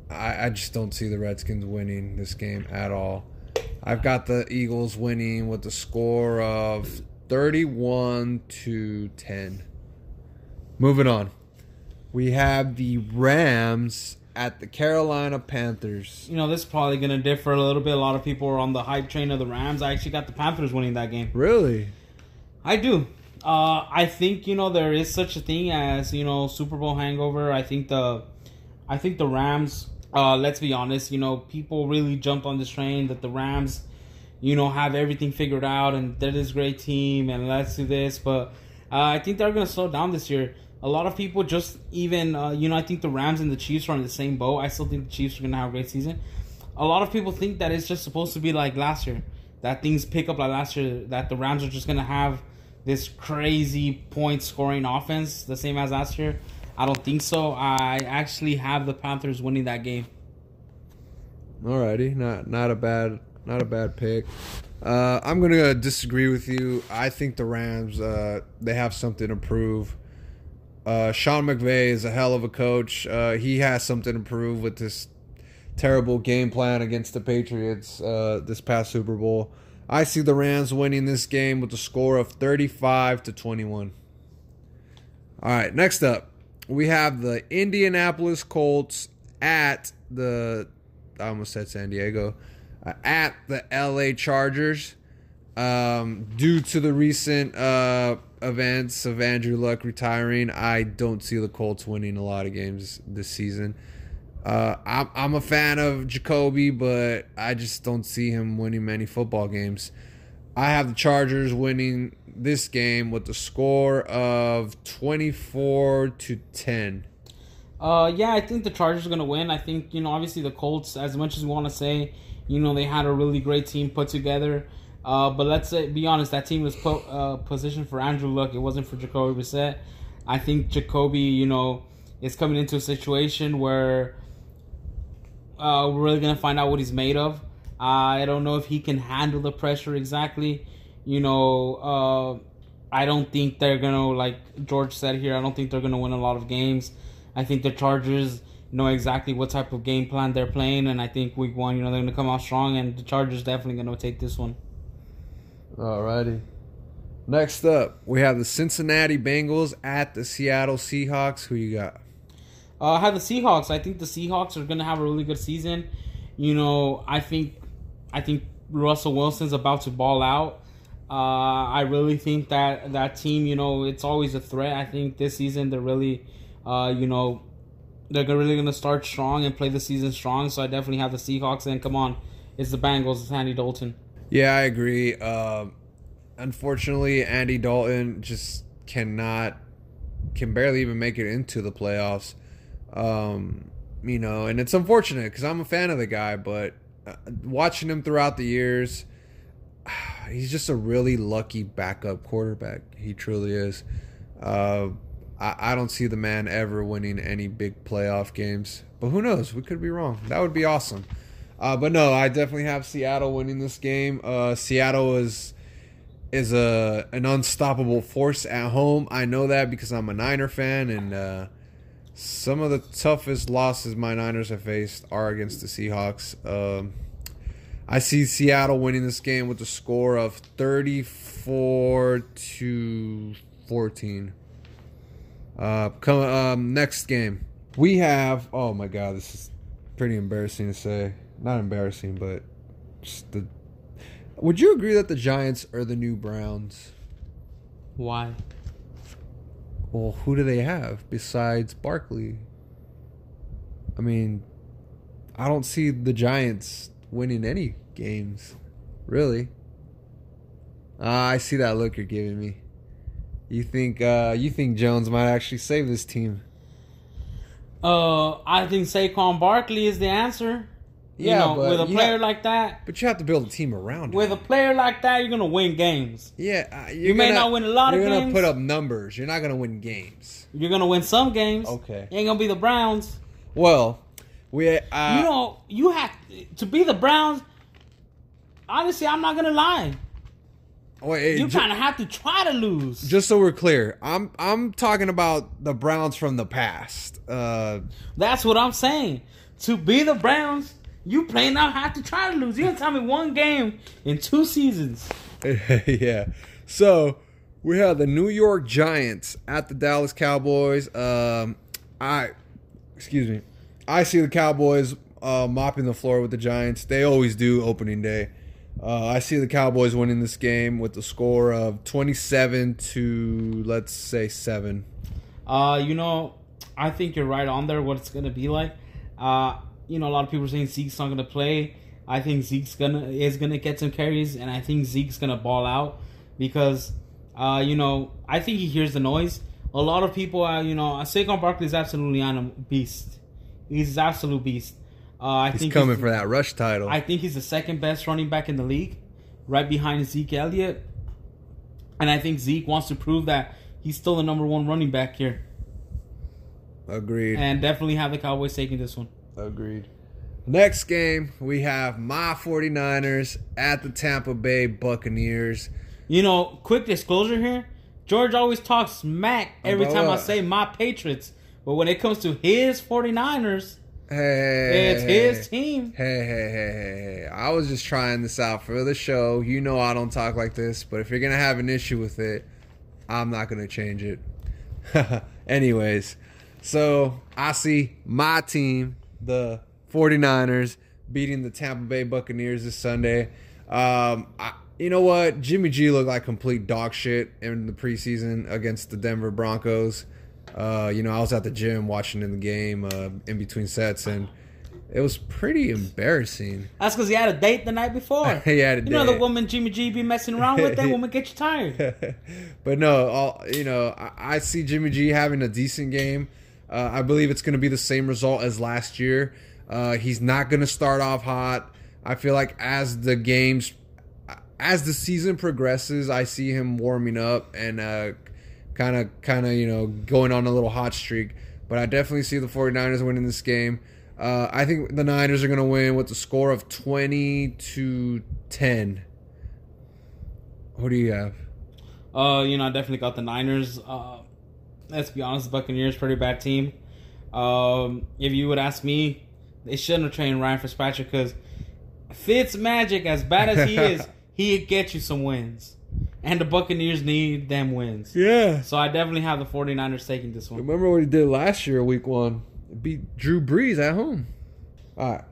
I, I just don't see the Redskins winning this game at all. I've got the Eagles winning with a score of 31 to 10. Moving on. We have the Rams at the Carolina Panthers. You know, this is probably going to differ a little bit. A lot of people are on the hype train of the Rams. I actually got the Panthers winning that game. Really? I do. Uh, I think you know there is such a thing as you know Super Bowl hangover. I think the, I think the Rams. Uh, let's be honest. You know, people really jumped on this train that the Rams, you know, have everything figured out and they're this great team and let's do this. But uh, I think they're gonna slow down this year. A lot of people just even uh, you know I think the Rams and the Chiefs are in the same boat. I still think the Chiefs are gonna have a great season. A lot of people think that it's just supposed to be like last year, that things pick up like last year. That the Rams are just gonna have this crazy point scoring offense, the same as last year. I don't think so. I actually have the Panthers winning that game. Alrighty, not not a bad not a bad pick. Uh, I'm gonna disagree with you. I think the Rams uh, they have something to prove. Uh, Sean McVay is a hell of a coach. Uh, he has something to prove with this terrible game plan against the Patriots uh, this past Super Bowl. I see the Rams winning this game with a score of 35 to 21. All right, next up, we have the Indianapolis Colts at the I almost said San Diego uh, at the LA Chargers. Um, due to the recent uh, events of Andrew Luck retiring, I don't see the Colts winning a lot of games this season. Uh, I'm, I'm a fan of Jacoby, but I just don't see him winning many football games. I have the Chargers winning this game with the score of 24 to 10. Uh, yeah, I think the Chargers are gonna win. I think you know, obviously the Colts. As much as we want to say, you know, they had a really great team put together. Uh, but let's say, be honest, that team was put uh, positioned for Andrew Luck. It wasn't for Jacoby Brissett. I think Jacoby, you know, is coming into a situation where uh, we're really gonna find out what he's made of. I don't know if he can handle the pressure exactly. You know, uh, I don't think they're gonna like George said here. I don't think they're gonna win a lot of games. I think the Chargers know exactly what type of game plan they're playing, and I think week one, you know, they're gonna come out strong, and the Chargers definitely gonna take this one. Alrighty. Next up, we have the Cincinnati Bengals at the Seattle Seahawks. Who you got? Uh, I have the Seahawks. I think the Seahawks are gonna have a really good season. You know, I think, I think Russell Wilson's about to ball out. Uh, I really think that that team, you know, it's always a threat. I think this season they're really, uh, you know, they're really going to start strong and play the season strong. So I definitely have the Seahawks. And come on, it's the Bengals. It's Andy Dalton. Yeah, I agree. Uh, unfortunately, Andy Dalton just cannot, can barely even make it into the playoffs. Um, you know, and it's unfortunate because I'm a fan of the guy, but uh, watching him throughout the years he's just a really lucky backup quarterback. He truly is. Uh, I, I don't see the man ever winning any big playoff games, but who knows? We could be wrong. That would be awesome. Uh, but no, I definitely have Seattle winning this game. Uh, Seattle is is a an unstoppable force at home. I know that because I'm a Niner fan, and uh, some of the toughest losses my Niners have faced are against the Seahawks. Um, I see Seattle winning this game with a score of 34 to 14. Uh, come um, next game. We have oh my god, this is pretty embarrassing to say. Not embarrassing, but just the Would you agree that the Giants are the new Browns? Why? Well, who do they have besides Barkley? I mean, I don't see the Giants winning any games, really. Uh, I see that look you're giving me. You think uh, you think Jones might actually save this team? Uh, I think Saquon Barkley is the answer. You Yeah, know, but with a player have- like that, But you have to build a team around him. with a player like that, you're gonna win games. yeah, uh, You may gonna- not win a lot of games. You're gonna put up numbers. You're not gonna win games. You're gonna win some games. Okay. You ain't gonna be the Browns. Well, we uh, you know, you have to be the Browns. Honestly, I'm not gonna lie. wait, You ju- kind of have to try to lose. just so we're clear, I'm I'm talking about the Browns from the past. Uh, That's what I'm saying. To be the Browns, you plain now have to try to lose. You didn't tell me one game in two seasons. yeah. So we have the New York Giants at the Dallas Cowboys. Um, I, excuse me, I see the Cowboys uh, mopping the floor with the Giants. They always do opening day. Uh, I see the Cowboys winning this game with the score of twenty-seven to let's say seven. Uh, you know, I think you're right on there. What it's gonna be like. Uh, you know, a lot of people are saying Zeke's not gonna play. I think Zeke's gonna is gonna get some carries, and I think Zeke's gonna ball out because, uh, you know, I think he hears the noise. A lot of people, uh, you know, Saquon Barkley is absolutely on a beast. He's an absolute beast. Uh, I think He's think coming he's- for that rush title. I think he's the second best running back in the league, right behind Zeke Elliott. And I think Zeke wants to prove that he's still the number one running back here. Agreed. And definitely have the Cowboys taking this one. Agreed. Next game, we have my 49ers at the Tampa Bay Buccaneers. You know, quick disclosure here. George always talks smack every About time I say my Patriots. But when it comes to his 49ers, Hey, it's his team. Hey, hey, hey, hey, hey. I was just trying this out for the show. You know I don't talk like this, but if you're going to have an issue with it, I'm not going to change it. Anyways, so I see my team, the 49ers, beating the Tampa Bay Buccaneers this Sunday. Um, I, you know what? Jimmy G looked like complete dog shit in the preseason against the Denver Broncos. Uh, you know, I was at the gym watching in the game uh, in between sets, and it was pretty embarrassing. That's because he had a date the night before. He had a You know the woman Jimmy G be messing around with, that woman get you tired. but no, all, you know, I, I see Jimmy G having a decent game. Uh, I believe it's going to be the same result as last year. Uh, he's not going to start off hot. I feel like as the games, as the season progresses, I see him warming up and kind of, kind of, you know, going on a little hot streak. But I definitely see the 49ers winning this game. Uh, I think the Niners are going to win with a score of 20 to 10. Who do you have? Uh, you know, I definitely got the Niners. Uh, let's be honest, the Buccaneers pretty bad team. Um, if you would ask me, they shouldn't have trained Ryan Fitzpatrick because Fitz Magic, as bad as he is, he'd get you some wins. And the Buccaneers need them wins. Yeah. So I definitely have the 49ers taking this one. Remember what he did last year, week one? Beat Drew Brees at home. All right.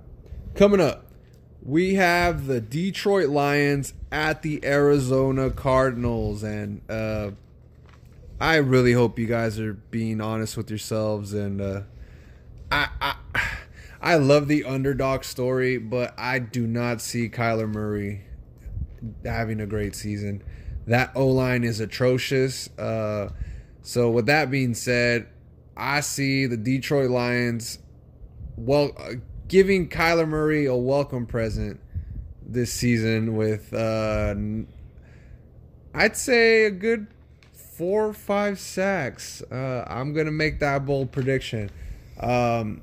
Coming up, we have the Detroit Lions at the Arizona Cardinals. And uh, I really hope you guys are being honest with yourselves. And uh, I, I, I love the underdog story, but I do not see Kyler Murray having a great season. That O line is atrocious. Uh, so with that being said, I see the Detroit Lions well uh, giving Kyler Murray a welcome present this season with uh, I'd say a good four or five sacks. Uh, I'm gonna make that bold prediction. Um,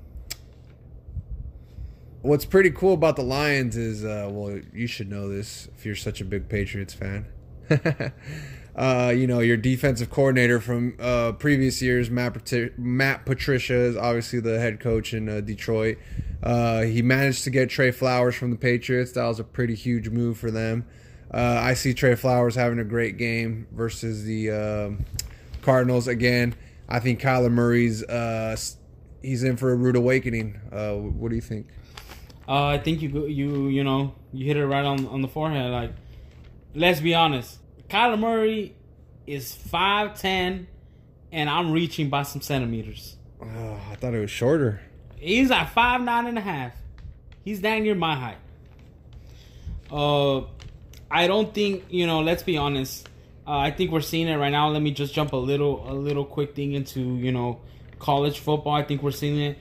what's pretty cool about the Lions is, uh, well, you should know this if you're such a big Patriots fan. uh, you know, your defensive coordinator from uh, previous years, Matt, Pat- Matt Patricia, is obviously the head coach in uh, Detroit. Uh, he managed to get Trey Flowers from the Patriots. That was a pretty huge move for them. Uh, I see Trey Flowers having a great game versus the um Cardinals again. I think Kyler Murray's uh, he's in for a rude awakening. Uh, what do you think? Uh, I think you you you know you hit it right on on the forehead. Like, let's be honest, Kyler Murray is five ten, and I'm reaching by some centimeters. Oh, I thought it was shorter. He's at five nine and a half. He's dang near my height. Uh, I don't think you know. Let's be honest. Uh, I think we're seeing it right now. Let me just jump a little, a little quick thing into you know college football. I think we're seeing it.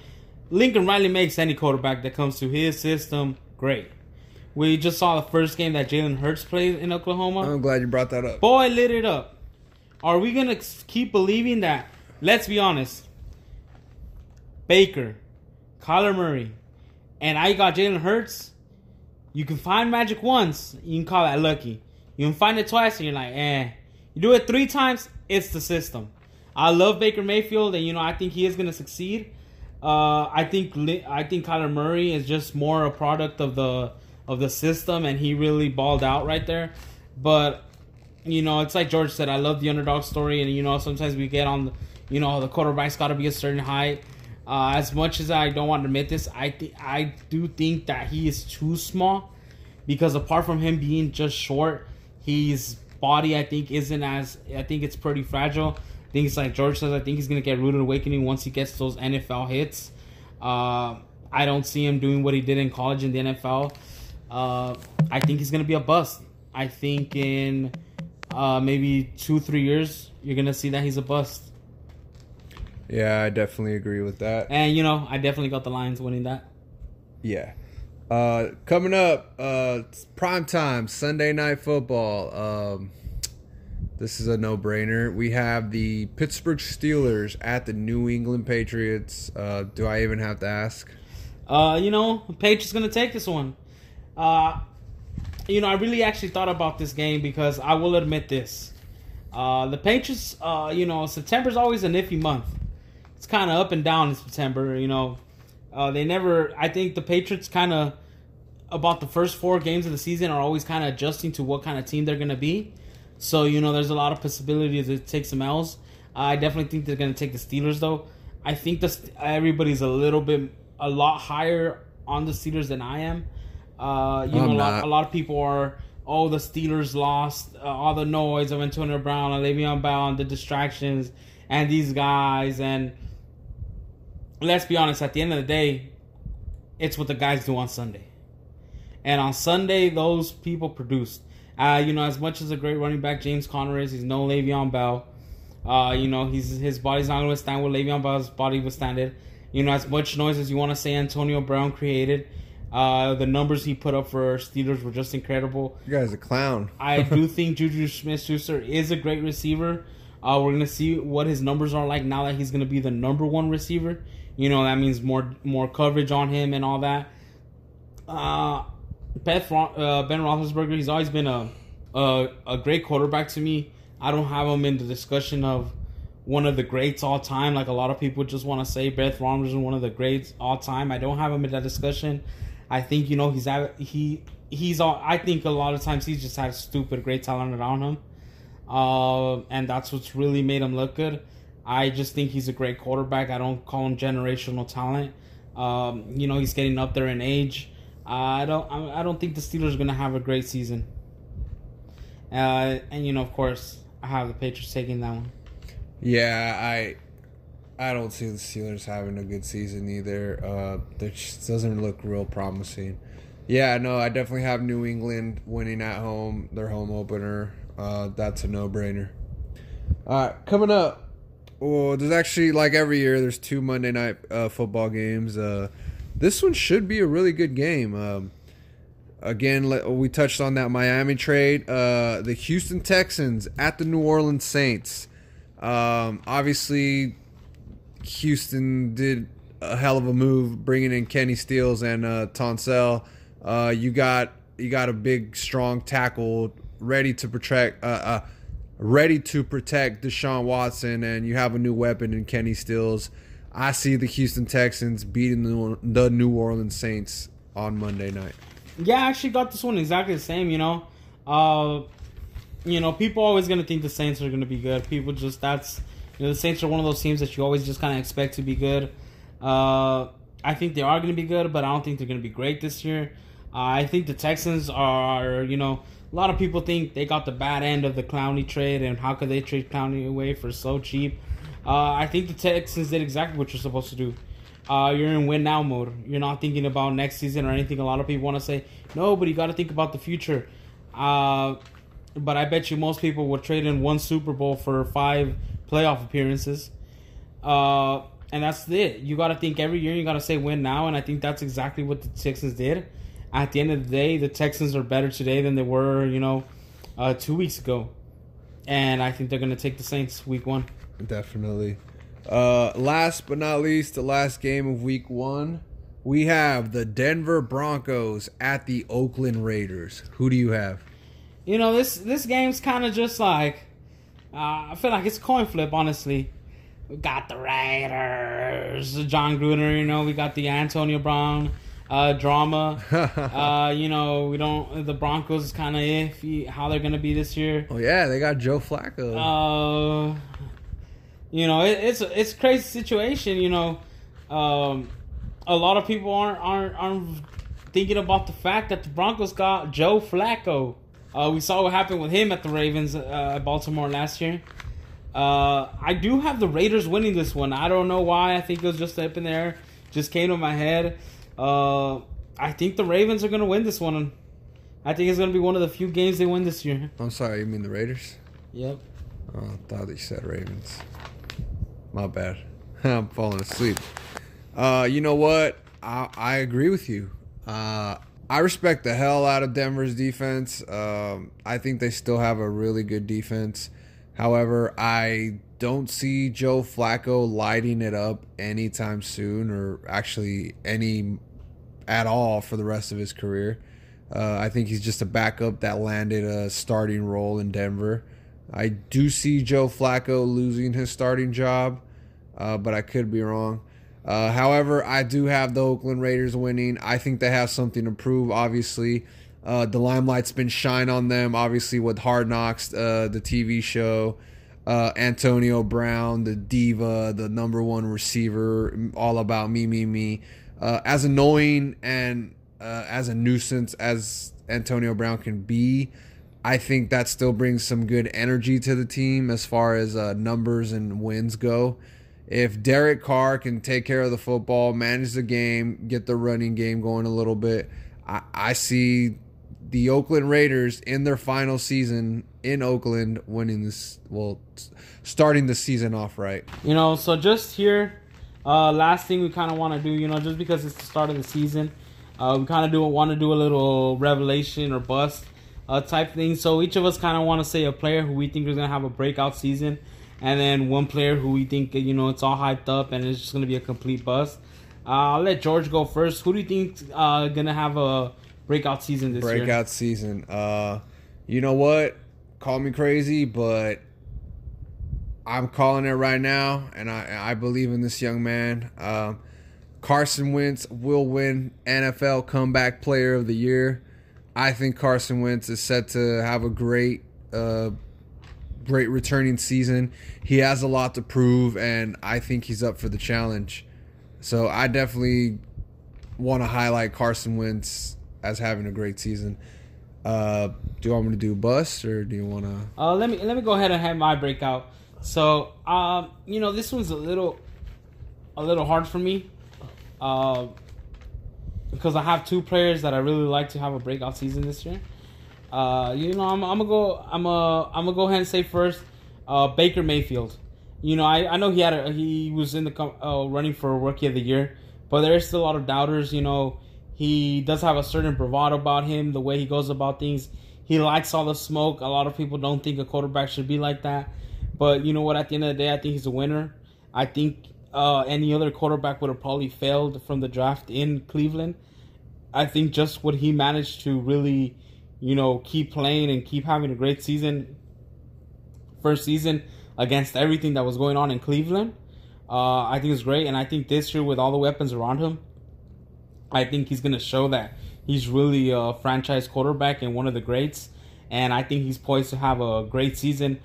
Lincoln Riley makes any quarterback that comes to his system great. We just saw the first game that Jalen Hurts played in Oklahoma. I'm glad you brought that up. Boy, lit it up. Are we gonna keep believing that? Let's be honest. Baker, Kyler Murray, and I got Jalen Hurts. You can find magic once, you can call that lucky. You can find it twice, and you're like, eh. You do it three times, it's the system. I love Baker Mayfield, and you know I think he is gonna succeed. Uh, I think I think Kyler Murray is just more a product of the of the system, and he really balled out right there. But you know, it's like George said. I love the underdog story, and you know, sometimes we get on, the, you know, the quarterback's got to be a certain height. Uh, as much as I don't want to admit this, I think I do think that he is too small, because apart from him being just short, his body I think isn't as I think it's pretty fragile. I think it's like George says. I think he's gonna get rooted awakening once he gets those NFL hits. Uh, I don't see him doing what he did in college in the NFL. Uh, I think he's gonna be a bust. I think in uh, maybe two, three years, you're gonna see that he's a bust. Yeah, I definitely agree with that. And you know, I definitely got the Lions winning that. Yeah. Uh, coming up, uh, prime time Sunday night football. Um, this is a no-brainer. We have the Pittsburgh Steelers at the New England Patriots. Uh, do I even have to ask? Uh, you know, Patriots gonna take this one. Uh, you know, I really actually thought about this game because I will admit this. Uh, the Patriots, uh, you know, September's always a iffy month. It's kind of up and down in September. You know, uh, they never. I think the Patriots kind of about the first four games of the season are always kind of adjusting to what kind of team they're gonna be. So you know, there's a lot of possibilities to take some L's. I definitely think they're gonna take the Steelers though. I think the everybody's a little bit a lot higher on the Steelers than I am. Uh, you I'm know, a lot, a lot of people are. Oh, the Steelers lost. Uh, all the noise of Antonio Brown and Le'Veon Bell and the distractions and these guys and let's be honest. At the end of the day, it's what the guys do on Sunday. And on Sunday, those people produced. Uh, you know, as much as a great running back James Conner is, he's no Le'Veon Bell. Uh, you know, he's his body's not going to stand what Le'Veon Bell's body withstand it. You know, as much noise as you want to say Antonio Brown created, uh, the numbers he put up for Steelers were just incredible. You guys a clown. I do think Juju Smith-Schuster is a great receiver. Uh, we're gonna see what his numbers are like now that he's gonna be the number one receiver. You know that means more more coverage on him and all that. Uh, Beth, uh, Ben Roethlisberger, he's always been a uh, a great quarterback to me. I don't have him in the discussion of one of the greats all time. Like a lot of people just want to say Favre is one of the greats all time. I don't have him in that discussion. I think you know he's at, he he's all. I think a lot of times he's just had stupid great talent around him, uh, and that's what's really made him look good. I just think he's a great quarterback. I don't call him generational talent. Um, you know he's getting up there in age. I don't. I don't think the Steelers are gonna have a great season. Uh, and you know, of course, I have the Patriots taking that one. Yeah, I I don't see the Steelers having a good season either. Uh, that just doesn't look real promising. Yeah, no, I definitely have New England winning at home, their home opener. Uh, that's a no-brainer. All right, coming up. Well, there's actually like every year there's two Monday night uh, football games. Uh, this one should be a really good game. Um, again, we touched on that Miami trade. Uh, the Houston Texans at the New Orleans Saints. Um, obviously, Houston did a hell of a move bringing in Kenny Stills and uh, Tunsil. Uh, you got you got a big, strong tackle ready to protect. Uh, uh, ready to protect Deshaun Watson, and you have a new weapon in Kenny Stills. I see the Houston Texans beating the, New Orleans Saints on Monday night. Yeah, I actually got this one exactly the same. You know, uh, you know, people always gonna think the Saints are gonna be good. People just that's you know the Saints are one of those teams that you always just kind of expect to be good. Uh, I think they are gonna be good, but I don't think they're gonna be great this year. Uh, I think the Texans are, you know, a lot of people think they got the bad end of the Clowney trade, and how could they trade Clowney away for so cheap? Uh, I think the Texans did exactly what you're supposed to do. Uh, you're in win now mode. You're not thinking about next season or anything. A lot of people want to say no, but you got to think about the future. Uh, but I bet you most people would trade in one Super Bowl for five playoff appearances. Uh, and that's it. You got to think every year. You got to say win now, and I think that's exactly what the Texans did. At the end of the day, the Texans are better today than they were, you know, uh, two weeks ago, and I think they're going to take the Saints week one. Definitely. Uh, last but not least, the last game of week one, we have the Denver Broncos at the Oakland Raiders. Who do you have? You know this this game's kind of just like uh, I feel like it's a coin flip. Honestly, we got the Raiders, Jon Gruden. You know we got the Antonio Brown uh, drama. uh, you know we don't. The Broncos is kind of iffy how they're gonna be this year. Oh yeah, they got Joe Flacco. Uh, you know it, it's it's a crazy situation. You know, um, a lot of people aren't aren't aren't thinking about the fact that the Broncos got Joe Flacco. Uh, we saw what happened with him at the Ravens uh, at Baltimore last year. Uh, I do have the Raiders winning this one. I don't know why. I think it was just up in there. Just came to my head. Uh, I think the Ravens are going to win this one. I think it's going to be one of the few games they win this year. I'm sorry, you mean the Raiders? Yep. Oh, I thought you said Ravens. My bad. I'm falling asleep. Uh, you know what? I, I agree with you. Uh, I respect the hell out of Denver's defense. Um, I think they still have a really good defense. However, I don't see Joe Flacco lighting it up anytime soon, or actually any at all for the rest of his career. Uh, I think he's just a backup that landed a starting role in Denver. I do see Joe Flacco losing his starting job, uh, but I could be wrong. Uh, however, I do have the Oakland Raiders winning. I think they have something to prove. Obviously, uh, the limelight's been shine on them. Obviously, with Hard Knocks, uh, the TV show, uh, Antonio Brown, the diva, the number one receiver, all about me, me, me. Uh, as annoying and uh, as a nuisance as Antonio Brown can be, I think that still brings some good energy to the team as far as numbers and wins go if Derek Carr can take care of the football, manage the game, get the running game going a little bit, I, I see the Oakland Raiders in their final season in Oakland winning this, well, starting the season off right. You know, so just here, uh, last thing we kind of want to do, you know, just because it's the start of the season, uh, we kind of do want to do a little revelation or bust uh, type thing. So each of us kind of want to say a player who we think is going to have a breakout season and then one player who we think you know it's all hyped up and it's just gonna be a complete bust. Uh, I'll let George go first. Who do you think uh, gonna have a breakout season this breakout year? Breakout season. Uh, you know what? Call me crazy, but I'm calling it right now, and I I believe in this young man. Um, Carson Wentz will win NFL Comeback Player of the Year. I think Carson Wentz is set to have a great, uh, great returning season. He has a lot to prove, and I think he's up for the challenge. So I definitely want to highlight Carson Wentz as having a great season. Uh, do you want me to do bust or do you want to? Uh, let me let me go ahead and have my breakout. So, um, you know, this one's a little, a little hard for me, uh, because I have two players that I really like to have a breakout season this year. Uh, you know, I'm, I'm gonna go. I'm a. I'm gonna go ahead and say first, uh, Baker Mayfield. You know, I, I know he had a, he was in the uh, running for rookie of the year, but there's still a lot of doubters. You know, he does have a certain bravado about him, the way he goes about things. He likes all the smoke. A lot of people don't think a quarterback should be like that. But you know what? At the end of the day, I think he's a winner. I think uh, any other quarterback would have probably failed from the draft in Cleveland. I think just what he managed to really, you know, keep playing and keep having a great season, first season against everything that was going on in Cleveland, uh, I think it's great. And I think this year, with all the weapons around him, I think he's going to show that he's really a franchise quarterback and one of the greats. And I think he's poised to have a great season.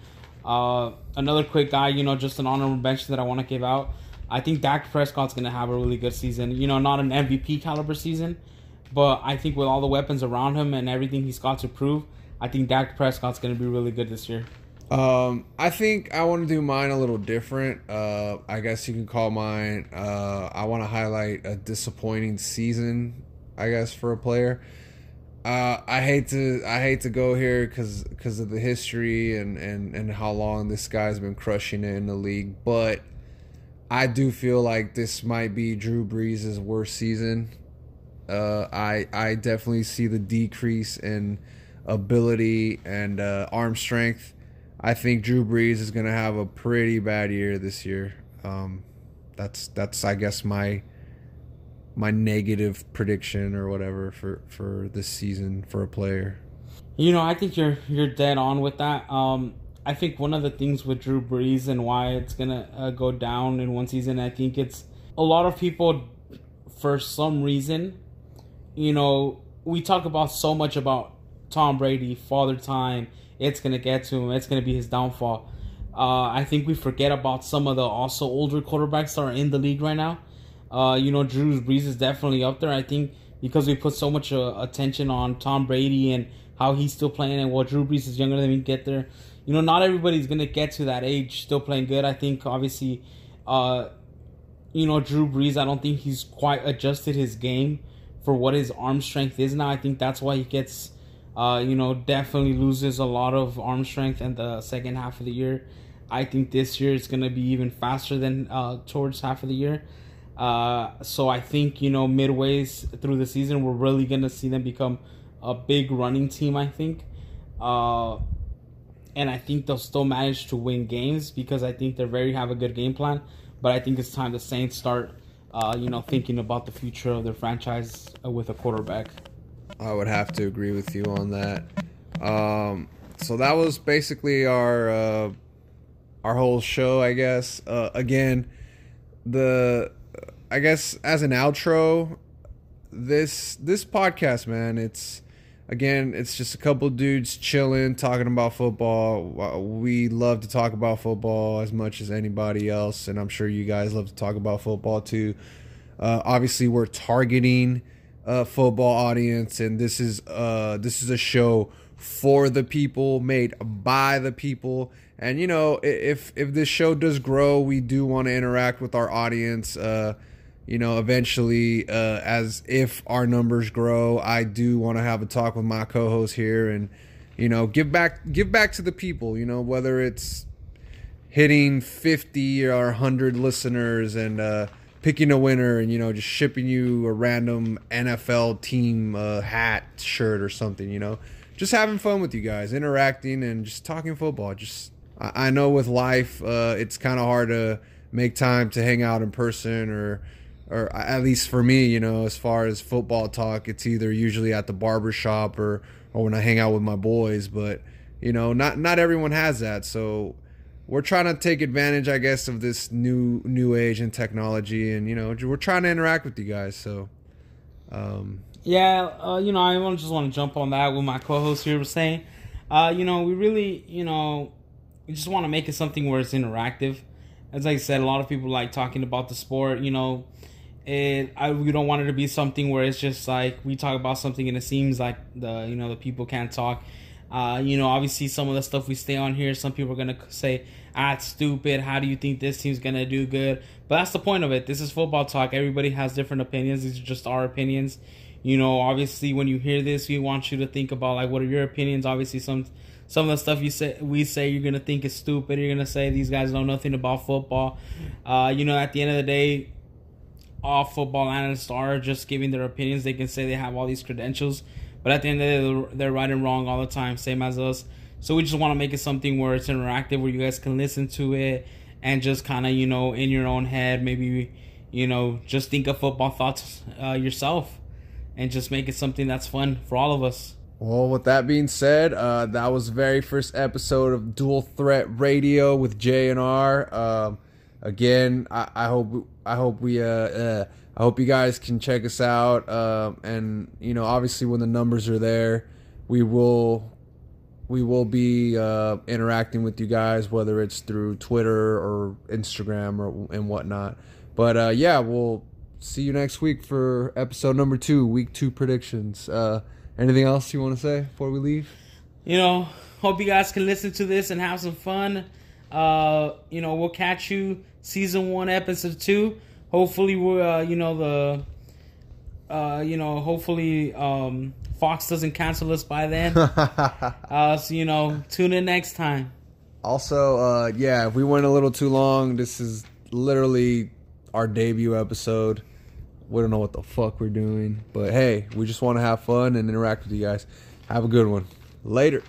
Uh, another quick guy, you know, just an honorable mention that I want to give out. I think Dak Prescott's going to have a really good season. You know, not an MVP caliber season, but I think with all the weapons around him and everything he's got to prove, I think Dak Prescott's going to be really good this year. Um, I think I want to do mine a little different. Uh, I guess you can call mine. Uh, I want to highlight a disappointing season. I guess for a player. Uh, I hate to I hate to go here because because of the history and, and and how long this guy's been crushing it in the league, but I do feel like this might be Drew Brees' worst season. Uh, I I definitely see the decrease in ability and uh, arm strength. I think Drew Brees is gonna have a pretty bad year this year. Um, that's that's I guess my my negative prediction or whatever for for this season for a player. You know, I think you're you're dead on with that. Um, I think one of the things with Drew Brees and why it's gonna uh, go down in one season, I think it's a lot of people for some reason. You know, we talk about so much about Tom Brady, father time. It's gonna get to him. It's gonna be his downfall. Uh, I think we forget about some of the also older quarterbacks that are in the league right now. Uh, you know, Drew Brees is definitely up there. I think because we put so much uh, attention on Tom Brady and how he's still playing, and while Drew Brees is younger than me, get there. You know, not everybody's gonna get to that age still playing good. I think obviously, uh, you know, Drew Brees. I don't think he's quite adjusted his game for what his arm strength is now. I think that's why he gets, uh, you know, definitely loses a lot of arm strength in the second half of the year. I think this year it's gonna be even faster than uh, towards half of the year. Uh, so I think you know midways through the season we're really gonna see them become a big running team. I think, uh, and I think they'll still manage to win games because I think they very have a good game plan. But I think it's time the Saints start, uh, you know, thinking about the future of their franchise with a quarterback. I would have to agree with you on that. Um, so that was basically our uh, our whole show, I guess. Uh, again, the I guess as an outro, this this podcast, man, it's again, it's just a couple dudes chilling, talking about football. We love to talk about football as much as anybody else, and I'm sure you guys love to talk about football too. Uh, obviously, we're targeting a football audience, and this is uh, this is a show for the people, made by the people. And you know, if if this show does grow, we do want to interact with our audience. Uh, you know, eventually, uh, as if our numbers grow, I do want to have a talk with my co-host here and, you know, give back, give back to the people. You know, whether it's hitting fifty or hundred listeners and uh, picking a winner and you know just shipping you a random NFL team uh, hat, shirt, or something. You know, just having fun with you guys, interacting and just talking football. Just I, I know with life, uh, it's kind of hard to make time to hang out in person or or at least for me, you know, as far as football talk, it's either usually at the barber shop or or when I hang out with my boys. But you know, not not everyone has that, so we're trying to take advantage, I guess, of this new new age and technology, and you know, we're trying to interact with you guys. So, um, yeah, uh, you know, I just want to jump on that. with my co-host here was saying, uh, you know, we really, you know, we just want to make it something where it's interactive. As I said, a lot of people like talking about the sport. You know, it I we don't want it to be something where it's just like we talk about something and it seems like the you know the people can't talk. Uh, you know, obviously some of the stuff we stay on here, some people are gonna say, "Ah, stupid. How do you think this team's gonna do good?" But that's the point of it. This is football talk. Everybody has different opinions. These are just our opinions. You know, obviously when you hear this, we want you to think about like what are your opinions. Obviously, some some of the stuff you say we say you're gonna think is stupid. You're gonna say these guys know nothing about football. Uh, you know, at the end of the day, all football analysts are just giving their opinions. They can say they have all these credentials, but at the end of the day, they're right and wrong all the time, same as us. So we just want to make it something where it's interactive, where you guys can listen to it and just kind of, you know, in your own head, maybe, you know, just think of football thoughts uh, yourself and just make it something that's fun for all of us. Well, with that being said, uh, that was the very first episode of Dual Threat Radio with J and R. Um, again, I, I, hope I hope we uh, uh, I hope you guys can check us out. Uh, and you know, obviously, when the numbers are there, we will we will be uh, interacting with you guys, whether it's through Twitter or Instagram or and whatnot. But uh, yeah, we'll see you next week for episode number two, week two predictions. Uh, anything else you want to say before we leave? You know, hope you guys can listen to this and have some fun. Uh, you know, we'll catch you season one, episode two. Hopefully, we're uh, you know the, uh, you know, hopefully um, Fox doesn't cancel us by then. uh, so you know, tune in next time. Also, uh, yeah, if we went a little too long, this is literally our debut episode. We don't know what the fuck we're doing, but hey, we just want to have fun and interact with you guys. Have a good one. Later.